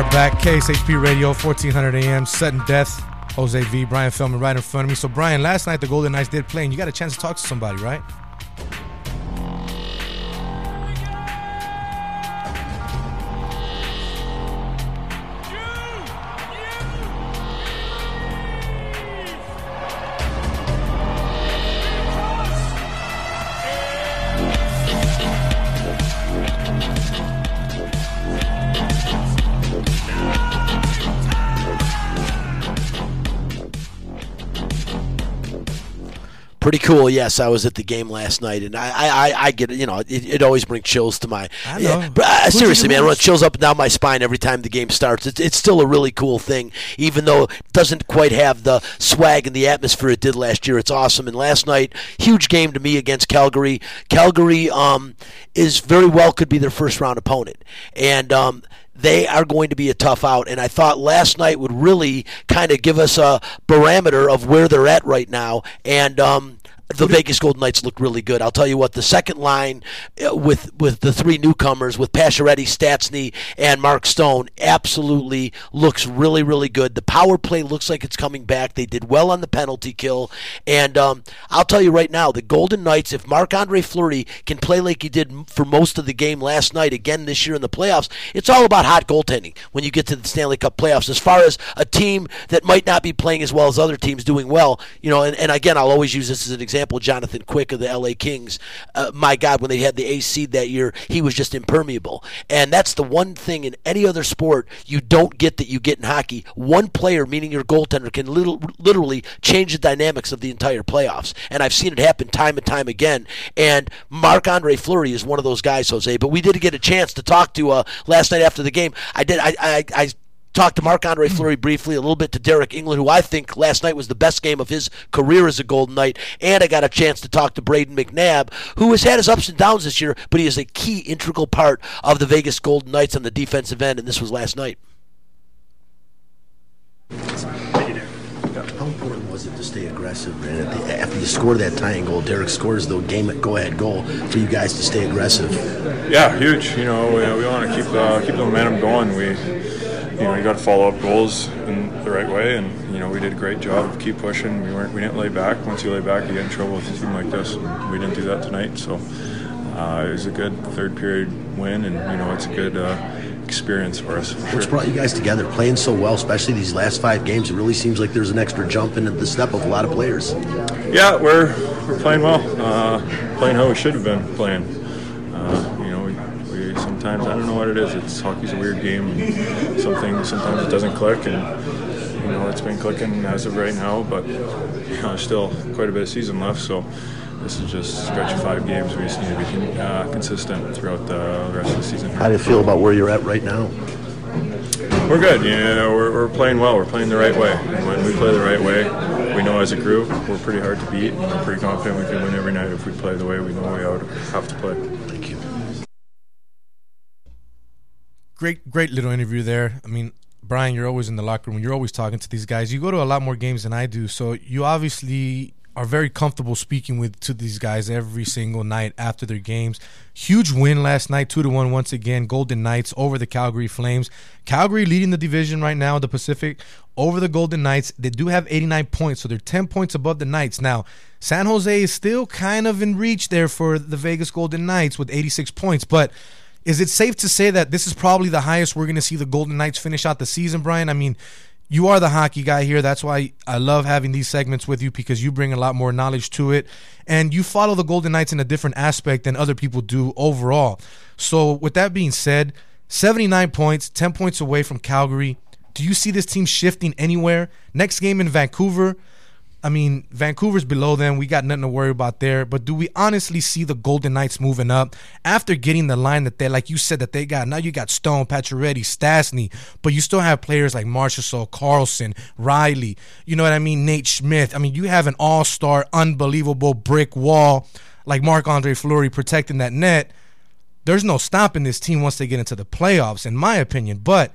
Are back. KSHP Radio, 1400 AM, sudden death. Jose V, Brian Feldman right in front of me. So, Brian, last night the Golden Knights did play, and you got a chance to talk to somebody, right? Pretty cool. Yes, I was at the game last night, and I, I, I get it. You know, it, it always brings chills to my. I know. Yeah, but, uh, seriously, man, it chills up and down my spine every time the game starts. It's, it's still a really cool thing, even though it doesn't quite have the swag and the atmosphere it did last year. It's awesome. And last night, huge game to me against Calgary. Calgary um, is very well could be their first round opponent, and. Um, they are going to be a tough out. And I thought last night would really kind of give us a barometer of where they're at right now. And um, the Vegas Golden Knights look really good. I'll tell you what, the second line uh, with with the three newcomers, with Pacioretty, Stastny, and Mark Stone, absolutely looks really, really good. The power play looks like it's coming back. They did well on the penalty kill. And um, I'll tell you right now, the Golden Knights, if Marc Andre Fleury can play like he did for most of the game last night, again this year in the playoffs, it's all about hot goaltending when you get to the Stanley Cup playoffs. As far as a team that might not be playing as well as other teams doing well, you know, and, and again, I'll always use this as an example. Jonathan Quick of the LA Kings, uh, my God, when they had the ace seed that year, he was just impermeable. And that's the one thing in any other sport you don't get that you get in hockey. One player, meaning your goaltender, can little, literally change the dynamics of the entire playoffs. And I've seen it happen time and time again. And Marc Andre Fleury is one of those guys, Jose. But we did get a chance to talk to uh, last night after the game. I did. I, I, I talked to Marc Andre Fleury briefly, a little bit to Deryk Engelland, who I think last night was the best game of his career as a Golden Knight, and I got a chance to talk to Brayden McNabb, who has had his ups and downs this year, but he is a key integral part of the Vegas Golden Knights on the defensive end, and this was last night. How important was was it to stay aggressive? And the, after you score that tying goal, Deryk scores the game go-ahead goal for you guys to stay aggressive. Yeah, huge. You know, we, we want to keep uh, keep the momentum going. We, you know, you got to follow up goals in the right way, and you know, we did a great job of keep pushing. We weren't we didn't lay back. Once you lay back, you get in trouble with a team like this. We didn't do that tonight, so uh, it was a good third period win, and you know, it's a good. Uh, experience for us. For What's brought you guys together, playing so well, especially these last five games? It really seems like there's an extra jump in the step of a lot of players. Yeah, we're we're playing well, uh, playing how we should have been playing. Uh, you know, we, we, sometimes I don't know what it is. It's hockey's a weird game. And something sometimes it doesn't click, and you know it's been clicking as of right now. But you know, there's still quite a bit of season left, so this is just stretch of five games. We just need to be uh, consistent throughout the rest of the season. How do you feel about where you're at right now? We're good. You know, we're, we're playing well. We're playing the right way. And when we play the right way, we know as a group we're pretty hard to beat. And we're pretty confident we can win every night if we play the way we know we have to play. Thank you. Great, great little interview there. I mean, Brian, you're always in the locker room. You're always talking to these guys. You go to a lot more games than I do, so you obviously are very comfortable speaking with to these guys every single night after their games. Huge win last night, two to one once again. Golden Knights over the Calgary Flames. Calgary leading the division right now, the Pacific over the Golden Knights. They do have 89 points, so they're 10 points above the Knights. Now, San Jose is still kind of in reach there for the Vegas Golden Knights with 86 points, but is it safe to say that this is probably the highest we're going to see the Golden Knights finish out the season, Brian? I mean, you are the hockey guy here. That's why I love having these segments with you because you bring a lot more knowledge to it and you follow the Golden Knights in a different aspect than other people do overall. So, with that being said, 79 points, 10 points away from Calgary. Do you see this team shifting anywhere? Next game in Vancouver, I mean, Vancouver's below them. We got nothing to worry about there. But do we honestly see the Golden Knights moving up after getting the line that they, like you said, that they got? Now you got Stone, Pacioretty, Stastny, but you still have players like Marchessault, Karlsson, Reilly. You know what I mean? Nate Schmidt. I mean, you have an all-star, unbelievable brick wall like Marc Andre Fleury protecting that net. There's no stopping this team once they get into the playoffs, in my opinion. But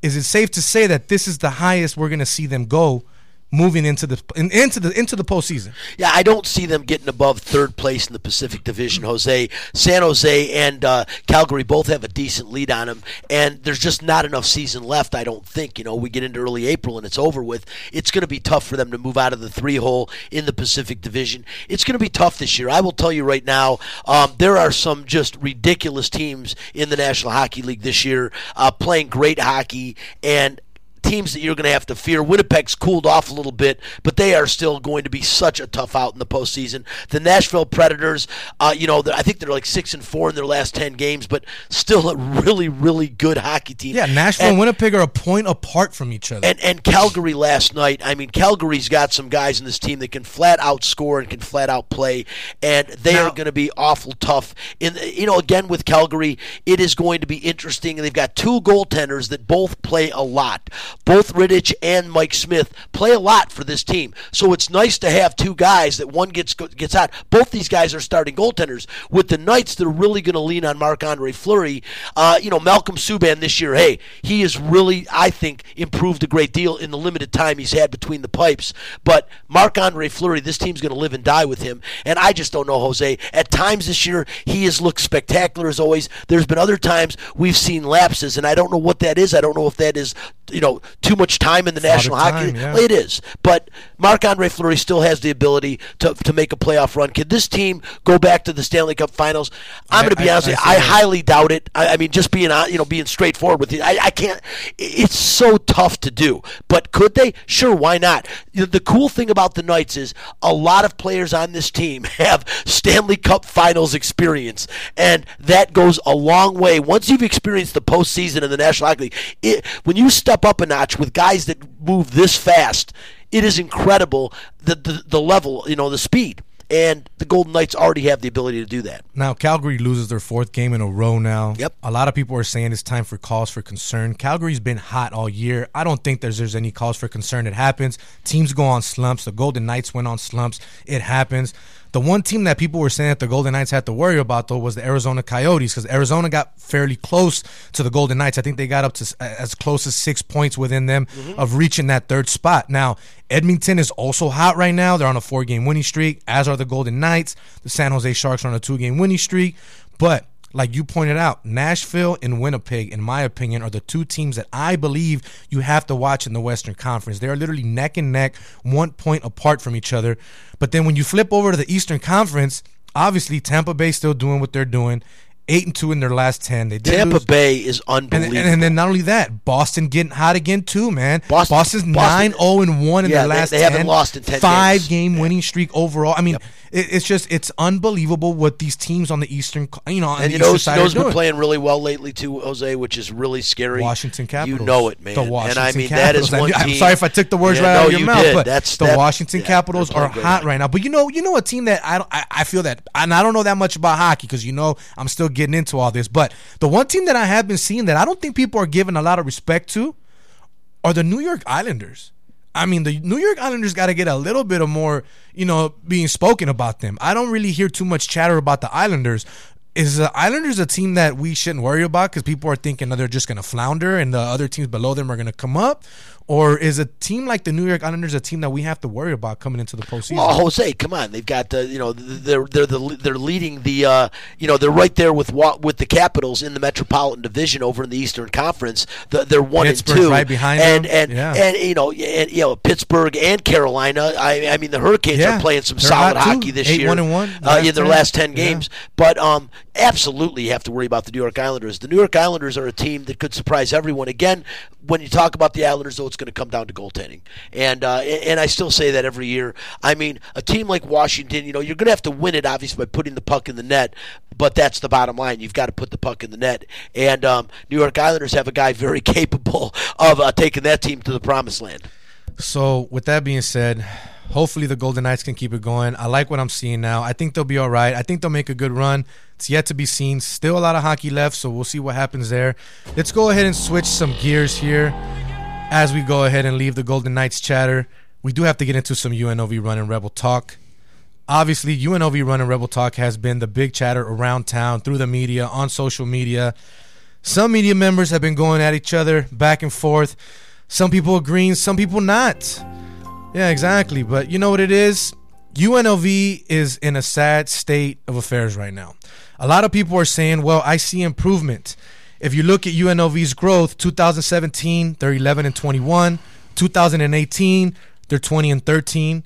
is it safe to say that this is the highest we're going to see them go? Moving into the in, into the into the postseason. Yeah, I don't see them getting above third place in the Pacific Division. Jose, San Jose, and uh, Calgary both have a decent lead on them, and there's just not enough season left. I don't think. You know, we get into early April and it's over with. It's going to be tough for them to move out of the three hole in the Pacific Division. It's going to be tough this year. I will tell you right now, um, there are some just ridiculous teams in the National Hockey League this year uh, playing great hockey and teams that you're going to have to fear. Winnipeg's cooled off a little bit, but they are still going to be such a tough out in the postseason. The Nashville Predators, uh, you know, I think they're like six and four in their last ten games, but still a really, really good hockey team. Yeah, Nashville and, and Winnipeg are a point apart from each other. And and Calgary last night. I mean, Calgary's got some guys in this team that can flat out score and can flat out play, and they now, are going to be awful tough. In you know, again with Calgary, it is going to be interesting, and they've got two goaltenders that both play a lot. Both Rittich and Mike Smith play a lot for this team. So it's nice to have two guys that one gets gets out. Both these guys are starting goaltenders. With the Knights, they're really going to lean on Marc Andre Fleury. Uh, you know, Malcolm Subban this year, hey, he has really, I think, improved a great deal in the limited time he's had between the pipes. But Marc Andre Fleury, this team's going to live and die with him. And I just don't know, Jose. At times this year, he has looked spectacular as always. There's been other times we've seen lapses, and I don't know what that is. I don't know if that is, you know, too much time in the National Hockey. yeah. It is, but Marc Andre Fleury still has the ability to, to make a playoff run. Can this team go back to the Stanley Cup Finals? I'm going to be I, honest. I, I, I highly doubt it. I, I, mean, just being you know being straightforward with you, I, I can't. It's so tough to do. But could they? Sure, why not? The cool thing about the Knights is a lot of players on this team <laughs> have Stanley Cup Finals experience, and that goes a long way. Once you've experienced the postseason in the National Hockey League, it, when you step up a notch with guys that move this fast, it is incredible the, the, the level, you know, the speed. And the Golden Knights already have the ability to do that. Now, Calgary loses their fourth game in a row now. Yep. A lot of people are saying it's time for cause for concern. Calgary's been hot all year. I don't think there's, there's any cause for concern. It happens. Teams go on slumps. The Golden Knights went on slumps. It happens. The one team that people were saying that the Golden Knights had to worry about though was the Arizona Coyotes because Arizona got fairly close to the Golden Knights. I think they got up to as close as six points within them Mm-hmm. of reaching that third spot. Now Edmonton is also hot right now. They're on a four-game winning streak, as are the Golden Knights. The San Jose Sharks are on a two-game winning streak, but like you pointed out, Nashville and Winnipeg, in my opinion, are the two teams that I believe you have to watch in the Western Conference. They are literally neck and neck, one point apart from each other. But then when you flip over to the Eastern Conference, obviously Tampa Bay still doing what they're doing. Eight and two in their last ten. They did Tampa lose- Bay is and, unbelievable. and, and then not only that, Boston getting hot again too, man. Boston- Boston's Boston- nine zero and one in Yeah, their they- last. they haven't lost in 10 Five games. game winning streak overall. I mean, it, it's just it's unbelievable what these teams on the Eastern, you know, and the you know, Eastern who's side are been playing really well lately too, Jose, which is really scary. Washington Capitals. You know it, man. The Washington and I mean Capitals. that is one I- I'm team. sorry if I took the words Yeah, right no, out of your you mouth, did. but That's the that- Washington Capitals are hot right now. But you know, you know a team that I don't, I, I feel that, and I don't know that much about hockey because you know I'm still getting into all this. But the one team that I have been seeing that I don't think people are giving a lot of respect to are the New York Islanders. I mean, the New York Islanders got to get a little bit of more, you know, being spoken about them. I don't really hear too much chatter about the Islanders. Is the Islanders a team that we shouldn't worry about because people are thinking that they're just going to flounder and the other teams below them are going to come up? Or is a team like the New York Islanders a team that we have to worry about coming into the postseason? Well, Jose, come on! They've got uh, you know they're they're the they're leading the uh, you know they're right there with with the Capitals in the Metropolitan Division over in the Eastern Conference. The, they're one and two, right behind and them. and Yeah. and you know and you know Pittsburgh and Carolina. I I mean the Hurricanes Yeah, are playing some they're solid hockey this Eight, year. one, and one, uh, in their last ten Yeah. games. But um, absolutely you have to worry about the New York Islanders. The New York Islanders are a team that could surprise everyone. Again, when you talk about the Islanders, though, it's going to come down to goaltending, and uh, and I still say that every year. I mean, a team like Washington, you know, you're going to have to win it obviously by putting the puck in the net, but that's the bottom line. You've got to put the puck in the net, and um, New York Islanders have a guy very <laughs> capable of uh, taking that team to the promised land. So, with that being said, hopefully the Golden Knights can keep it going. I like what I'm seeing now. I think they'll be all right. I think they'll make a good run. It's yet to be seen. Still a lot of hockey left, so we'll see what happens there. Let's go ahead and switch some gears here as we go ahead and leave the Golden Knights chatter. We do have to get into some UNLV Runnin' Rebel talk. Obviously, UNLV Runnin' Rebel talk has been the big chatter around town through the media, on social media. Some media members have been going at each other back and forth. Some people agreeing, some people not. Yeah, exactly. But you know what it is? UNLV is in a sad state of affairs right now. A lot of people are saying, well, I see improvement. If you look at UNLV's growth, 2017, they're 11 and 21. 2018, they're 20 and 13.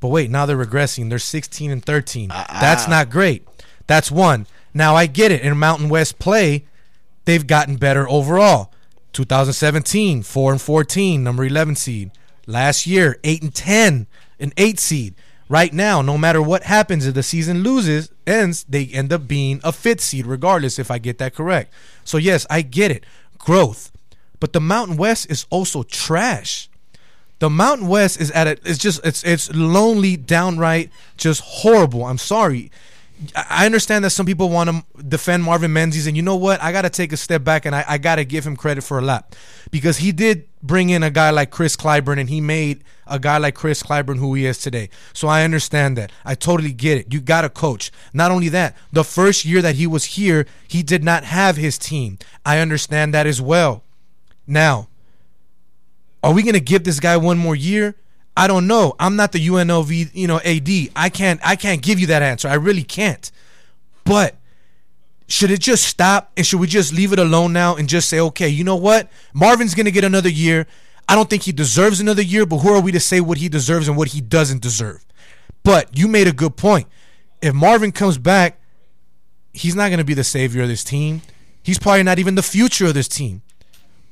But wait, now they're regressing. They're 16 and 13. Ah, ah. That's not great. That's one. Now I get it. In Mountain West play, they've gotten better overall. 2017, 4 and 14, number 11 seed. Last year, 8 and 10, an 8 seed. Right now, no matter what happens, if the season loses, ends, they end up being a fifth seed, regardless if I get that correct. So, yes, I get it. Growth. But the Mountain West is also trash. The Mountain West is at a it's just it's it's lonely, downright just horrible. I'm sorry. I understand that some people want to defend Marvin Menzies, and you know what? I got to take a step back and I, I got to give him credit for a lot because he did bring in a guy like Kris Clyburn, and he made a guy like Kris Clyburn who he is today. So I understand that. I totally get it. You got to coach. Not only that, the first year that he was here, he did not have his team. I understand that as well. Now, are we going to give this guy one more year? I don't know. I'm not the UNLV, you know, AD. I can't I can't give you that answer. I really can't. But should it just stop and should we just leave it alone now and just say, okay, you know what? Marvin's to get another year. I don't think he deserves another year, but who are we to say what he deserves and what he doesn't deserve? But you made a good point. If Marvin comes back, he's not to be the savior of this team. He's probably not even the future of this team.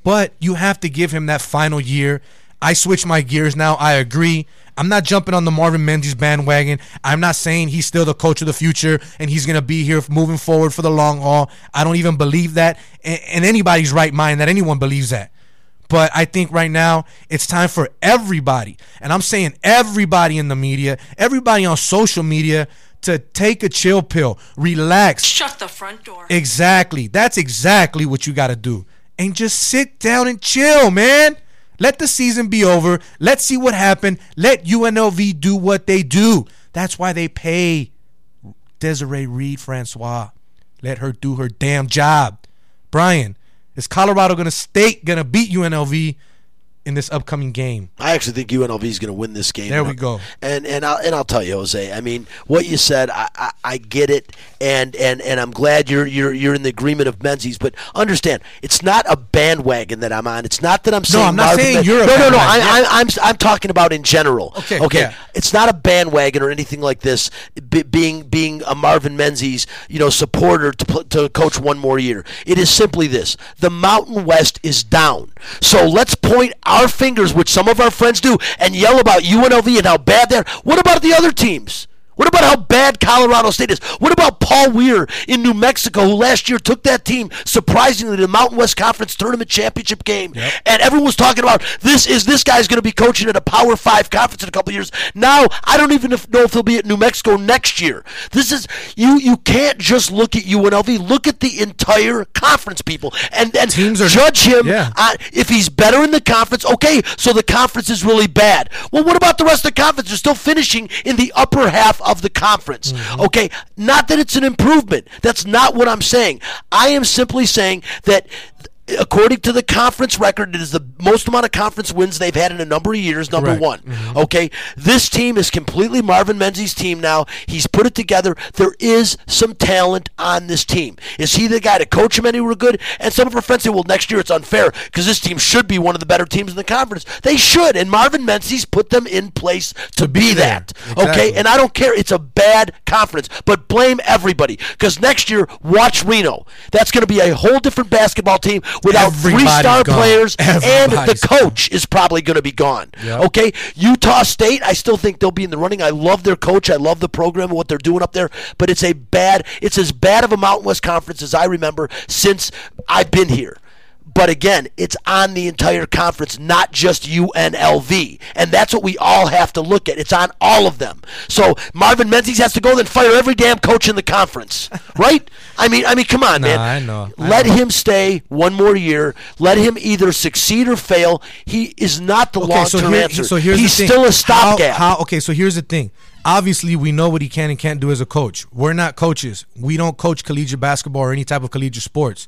But you have to give him that final year. I switch my gears now. I agree. I'm not jumping on the Marvin Menzies bandwagon. I'm not saying he's still the coach of the future and he's going to be here moving forward for the long haul. I don't even believe that in in anybody's right mind that anyone believes that. But I think right now it's time for everybody, and I'm saying everybody in the media, everybody on social media, to take a chill pill, relax. Shut the front door. Exactly. That's exactly what you got to do. And just sit down and chill, man. Let the season be over. Let's see what happened. Let UNLV do what they do. That's why they pay Desiree Reed Francois. Let her do her damn job. Brian, is Colorado gonna state gonna beat UNLV in this upcoming game? I actually think UNLV is going to win this game. There we go. And and I'll, and I'll tell you, Jose. I mean, what you said, I, I, I get it, and, and and I'm glad you're you're you're in the agreement of Menzies. But understand, it's not a bandwagon that I'm on. It's not that I'm saying. No, I'm not Marvin saying you're a no, no, no. I. I, I'm I'm talking about in general. Okay, okay. yeah. It's not a bandwagon or anything like this. Be, being being a Marvin Menzies, you know, supporter to to coach one more year. It is simply this: the Mountain West is down. So let's point our fingers, which some of our friends do, and yell about UNLV and how bad they're. What about the other teams? What about how bad Colorado State is? What about Paul Weir in New Mexico, who last year took that team surprisingly to the Mountain West Conference tournament championship game? And everyone was talking about this is this guy's going to be coaching at a Power Five conference in a couple of years. Now I don't even know if he'll be at New Mexico next year. This is you. You can't just look at UNLV. Look at the entire conference, people, and and judge him yeah. uh, if he's better in the conference. Okay, so the conference is really bad. Well, what about the rest of the conference? They're still finishing in the upper half of the conference. Mm-hmm. Okay, not that it's an improvement. That's not what I'm saying. I am simply saying that. According to the conference record, it is the most amount of conference wins they've had in a number of years. Number Correct. one, mm-hmm. okay. This team is completely Marvin Menzies' team now. He's put it together. There is some talent on this team. Is he the guy to coach them anywhere good? And some of our friends say, well, next year it's unfair because this team should be one of the better teams in the conference. They should, and Marvin Menzies put them in place to, be, that. Okay, and I don't care. It's a bad conference, but blame everybody because next year, watch Reno. That's going to be a whole different basketball team without Everybody's three-star gone. players, and the Everybody's coach is probably going to be gone. Yep. Okay, Utah State, I still think they'll be in the running. I love their coach. I love the program and what they're doing up there. But it's a bad. It's as bad of a Mountain West Conference as I remember since I've been here. But again, it's on the entire conference, not just UNLV. And that's what we all have to look at. It's on all of them. So Marvin Menzies has to go then fire every damn coach in the conference. <laughs> right? I mean I mean come on, Nah, man. I know. I Let know. him stay one more year. Let him either succeed or fail. He is not the long term here- answer. so here's He's the thing. still a How- stopgap. How, okay, so here's the thing. Obviously, we know what he can and can't do as a coach. We're not coaches. We don't coach collegiate basketball or any type of collegiate sports.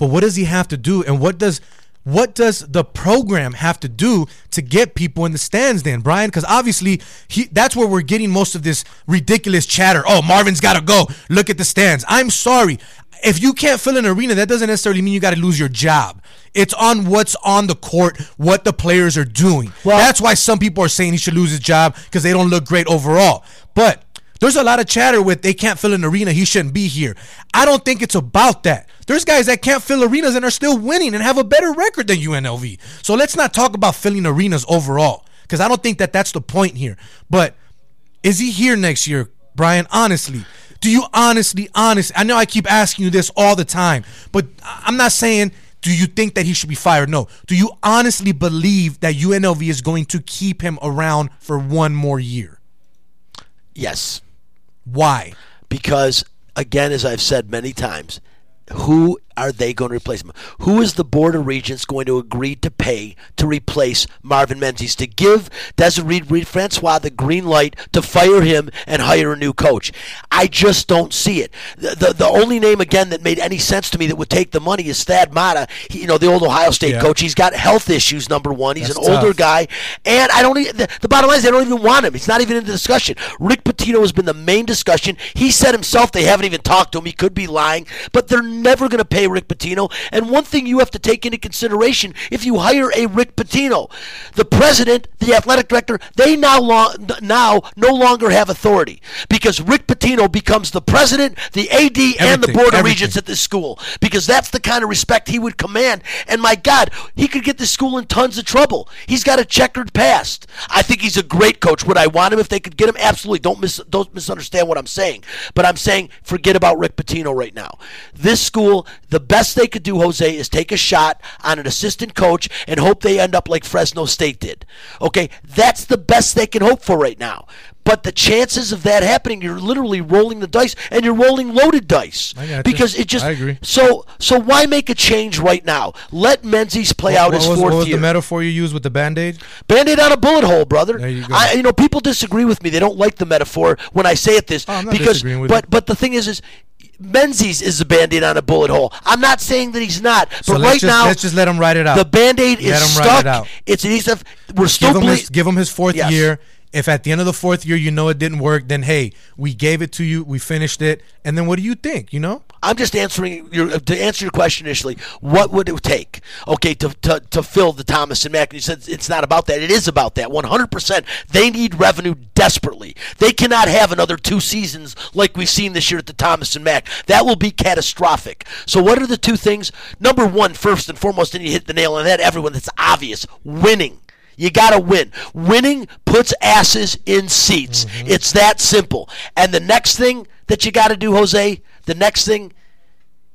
But what does he have to do, and what does what does the program have to do to get people in the stands then, Brian? Because obviously he that's where we're getting most of this ridiculous chatter. Oh, Marvin's gotta go. Look at the stands. I'm sorry. If you can't fill an arena, that doesn't necessarily mean you gotta lose your job. It's on what's on the court, what the players are doing. that's why some people are saying he should lose his job because they don't look great overall. But there's a lot of chatter with they can't fill an arena, he shouldn't be here. I don't think it's about that. There's guys that can't fill arenas and are still winning and have a better record than UNLV. So let's not talk about filling arenas overall because I don't think that that's the point here. But is he here next year, Brian? Honestly, do you honestly, honest? I know I keep asking you this all the time, but I'm not saying. Do you think that he should be fired? No. Do you honestly believe that UNLV is going to keep him around for one more year? yes. Why? Because again, as I've said many times, who are they going to replace him? Who is the Board of Regents going to agree to pay to replace Marvin Menzies to give Desiree Reed Francois the green light to fire him and hire a new coach? I just don't see it. The, the, the only name again that made any sense to me that would take the money is Thad Matta. He, you know, the old Ohio State Yeah. coach. He's got health issues. Number one, he's That's an older tough. guy, and I don't. The, the bottom line is they don't even want him. It's not even in the discussion. Rick Pitino has been the main discussion. He said himself they haven't even talked to him. He could be lying, but they're never going to pay Rick Pitino. And one thing you have to take into consideration: if you hire a Rick Pitino, the president, the athletic director, they now long, now no longer have authority because Rick Pitino becomes the president, the AD, and the board of everything. regents at this school because that's the kind of respect he would command. And my God, he could get this school in tons of trouble. He's got a checkered past. I think he's a great coach. Would I want him if they could get him? Absolutely. Don't mis- don't misunderstand what I'm saying. But I'm saying forget about Rick Pitino right now. This school, the best they could do, Jose, is take a shot on an assistant coach and hope they end up like Fresno State did. Okay, that's the best they can hope for right now. But the chances of that happening, you're literally rolling the dice, and you're rolling loaded dice got you. because it just. I agree. So, so why make a change right now? Let Menzies play out what, his was, fourth what was year. the metaphor you used with the band aid? Band-aid on a bullet hole, brother. There you go. I, you know, people disagree with me. They don't like the metaphor when I say it this Oh, I'm not because, disagreeing with but you. but the thing is, is Menzies is a band-aid on a bullet hole. I'm not saying that he's not, but let's right just, now let's just let him write it out. the band-aid Let is him stuck. it out. It's an easy. We're still give him, ble- his, give him his fourth Yes. year. If at the end of the fourth year you know it didn't work, then hey, we gave it to you, we finished it, and then what do you think? You know, I'm just answering your uh, to answer your question initially. What would it take, okay, to, to, to fill the Thomas and Mack? And you said it's not about that. It is about that. 100. percent They need revenue desperately. They cannot have another two seasons like we've seen this year at the Thomas and Mack. That will be catastrophic. So what are the two things? Number one, first and foremost, and you hit the nail on that. Everyone, that's obvious. Winning. You got to win. Winning puts asses in seats. Mm-hmm. It's that simple. And the next thing that you got to do, Jose, the next thing,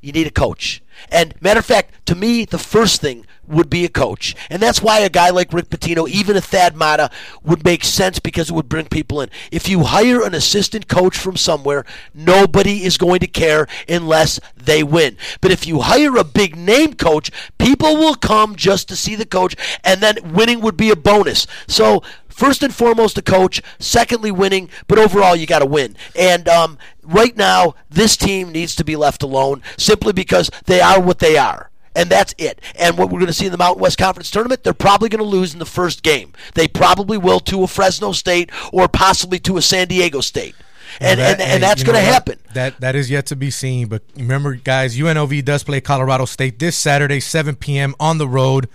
you need a coach. And matter of fact, to me, the first thing would be a coach. And that's why a guy like Rick Pitino, even a Thad Matta, would make sense because it would bring people in. If you hire an assistant coach from somewhere, nobody is going to care unless they win. But if you hire a big name coach, people will come just to see the coach, and then winning would be a bonus. So First and foremost, a coach. Secondly, winning. But overall, you got to win. And um, right now, this team needs to be left alone simply because they are what they are. And that's it. And what we're going to see in the Mountain West Conference tournament, they're probably going to lose in the first game. They probably will to a Fresno State or possibly to a San Diego State. And, Well, and, that- and that's going to happen. That that is yet to be seen. But remember, guys, UNLV does play Colorado State this Saturday, 7 p.m. on the road.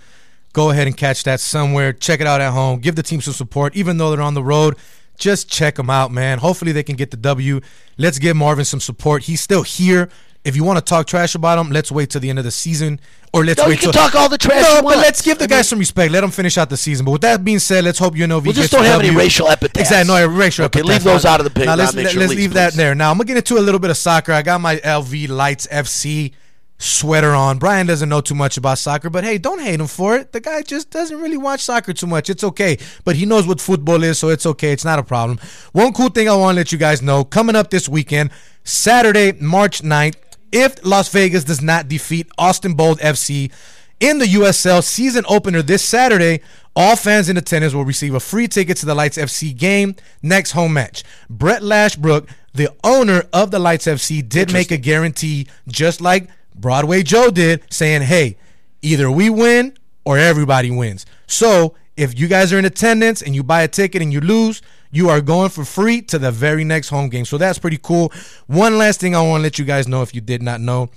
Go ahead and catch that somewhere. Check it out at home. Give the team some support, even though they're on the road. Just check them out, man. Hopefully they can get the W. Let's give Marvin some support. He's still here. If you want to talk trash about him, let's wait till the end of the season, or let's No, you wait can till talk all the trash No, you but let's give the I guys mean- some respect. Let them finish out the season. But with that being said, let's hope UNLV We just don't have any racial epithets. Exactly, no racial Okay, epithets. leave those out of the pig- Now let's, let's leave that please. there. Now I'm gonna get into a little bit of soccer. I got my LV Lights FC sweater on. Brian doesn't know too much about soccer, but hey, don't hate him for it. The guy just doesn't really watch soccer too much. It's okay. But he knows what football is, so it's okay. It's not a problem. One cool thing I want to let you guys know coming up this weekend, Saturday, March 9th, if Las Vegas does not defeat Austin Bold FC in the USL season opener this Saturday, all fans in attendance will receive a free ticket to the Lights FC game next home match. Brett Lashbrook, the owner of the Lights FC, did make a guarantee, just like Broadway Joe did, saying, hey, either we win or everybody wins. So if you guys are in attendance and you buy a ticket and you lose, you are going for free to the very next home game. So that's pretty cool. One last thing I want to let you guys know if you did not know.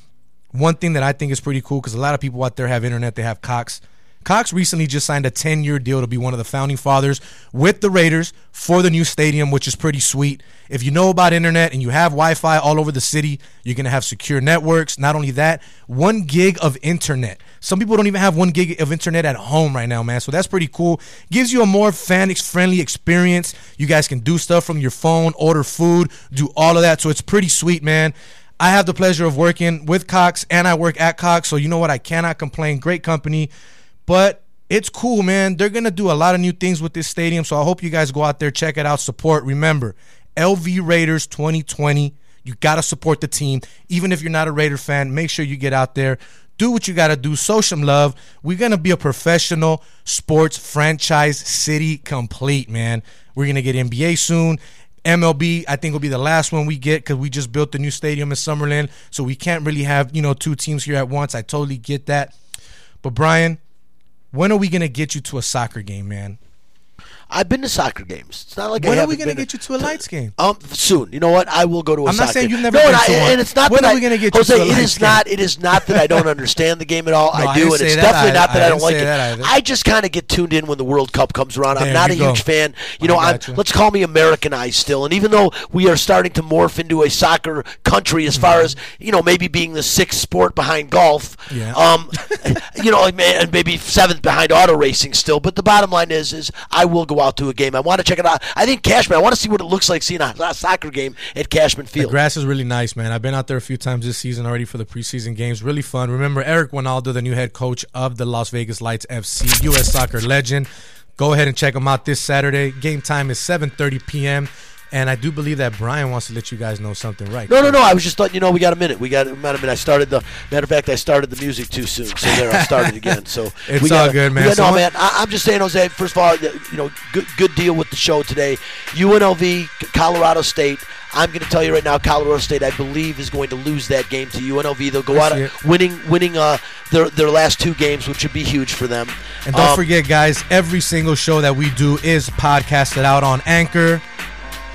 One thing that I think is pretty cool because a lot of people out there have internet, they have Cox. Cox recently just signed a 10 year deal to be one of the founding fathers with the Raiders for the new stadium, which is pretty sweet. If you know about internet and you have Wi Fi all over the city, you're going to have secure networks. Not only that, one gig of internet. Some people don't even have one gig of internet at home right now, man. So that's pretty cool. Gives you a more fan friendly experience. You guys can do stuff from your phone, order food, do all of that. So it's pretty sweet, man. I have the pleasure of working with Cox and I work at Cox. So you know what? I cannot complain. Great company. But it's cool, man. They're going to do a lot of new things with this stadium. So I hope you guys go out there, check it out, support. Remember, LV Raiders 2020. You got to support the team. Even if you're not a Raider fan, make sure you get out there. Do what you got to do. Show some love. We're going to be a professional sports franchise city complete, man. We're going to get NBA soon. MLB, I think will be the last one we get because we just built the new stadium in Summerlin, so we can't really have you know two teams here at once. I totally get that, but Brian, when are we gonna get you to a soccer game, man? I've been to soccer games. It's not like I When are we gonna get you to a lights game? Um, soon. You know what? I will go to a I'm not saying game. you've never no, been and, to I, and it's not When that are I, we gonna get you Jose, to a it lights is not. It is not that I don't understand the game at all. <laughs> No, I I do, didn't and it's definitely not that I I, don't like it. I just kind of get tuned in when the World Cup comes around. There I'm not a go. huge fan. You know, I I'm. you. Let's call me Americanized still. And even though we are starting to morph into a soccer country, as Mm-hmm. far as you know, maybe being the sixth sport behind golf. Yeah. Um, <laughs> you know, and maybe seventh behind auto racing still. But the bottom line is, is I will go go out to a game. I want to check it out. I think Cashman. I want to see what it looks like seeing a, soccer game at Cashman The Field. grass is really nice, man. I've been out there a few times this season already for the preseason games. Really fun. Remember Eric Wynalda, the new head coach of the Las Vegas Lights FC, U.S. soccer legend. Go ahead and check him out this Saturday. Game time is 7:30 p.m. And I do believe that Brian wants to let you guys know something, right? No, no, no. I was just thought, you know, we got a minute. We got a minute. I started the matter of fact, I started the music too soon, so there I started again. So <laughs> It's we all gotta- good, man. got- no, man. I, I'm just saying, Jose. First of all, you know, good, good deal with the show today. UNLV, Colorado State. I'm going to tell you right now, Colorado State, I believe, is going to lose that game to UNLV. They'll go out of winning, winning uh, their their last two games, which would be huge for them. And don't Um, forget, guys, every single show that we do is podcasted out on Anchor.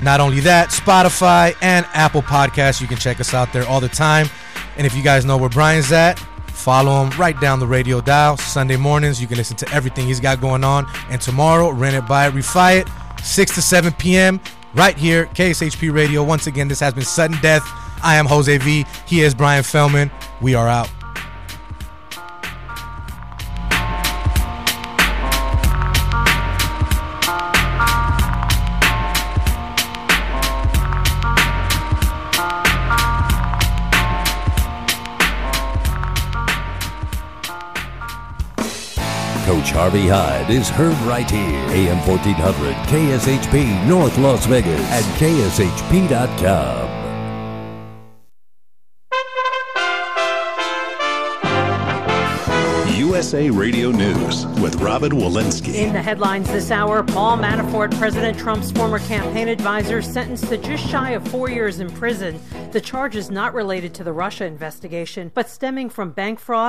Not only that, Spotify and Apple Podcasts. You can check us out there all the time. And if you guys know where Brian's at, follow him right down the radio dial. Sunday mornings, you can listen to everything he's got going on. And tomorrow, rent it, buy it, refi it, 6 to 7 p.m. right here, KSHP Radio. Once again, this has been Sudden Death. I am Jose V. He is Brian Feldman. We are out. Coach Harvey Hyde is heard right here. AM 1400 KSHP North Las Vegas and KSHP.com. USA Radio News with Robyn Walensky. In the headlines this hour, Paul Manafort, President Trump's former campaign advisor, sentenced to just shy of four years in prison. The charge is not related to the Russia investigation, but stemming from bank fraud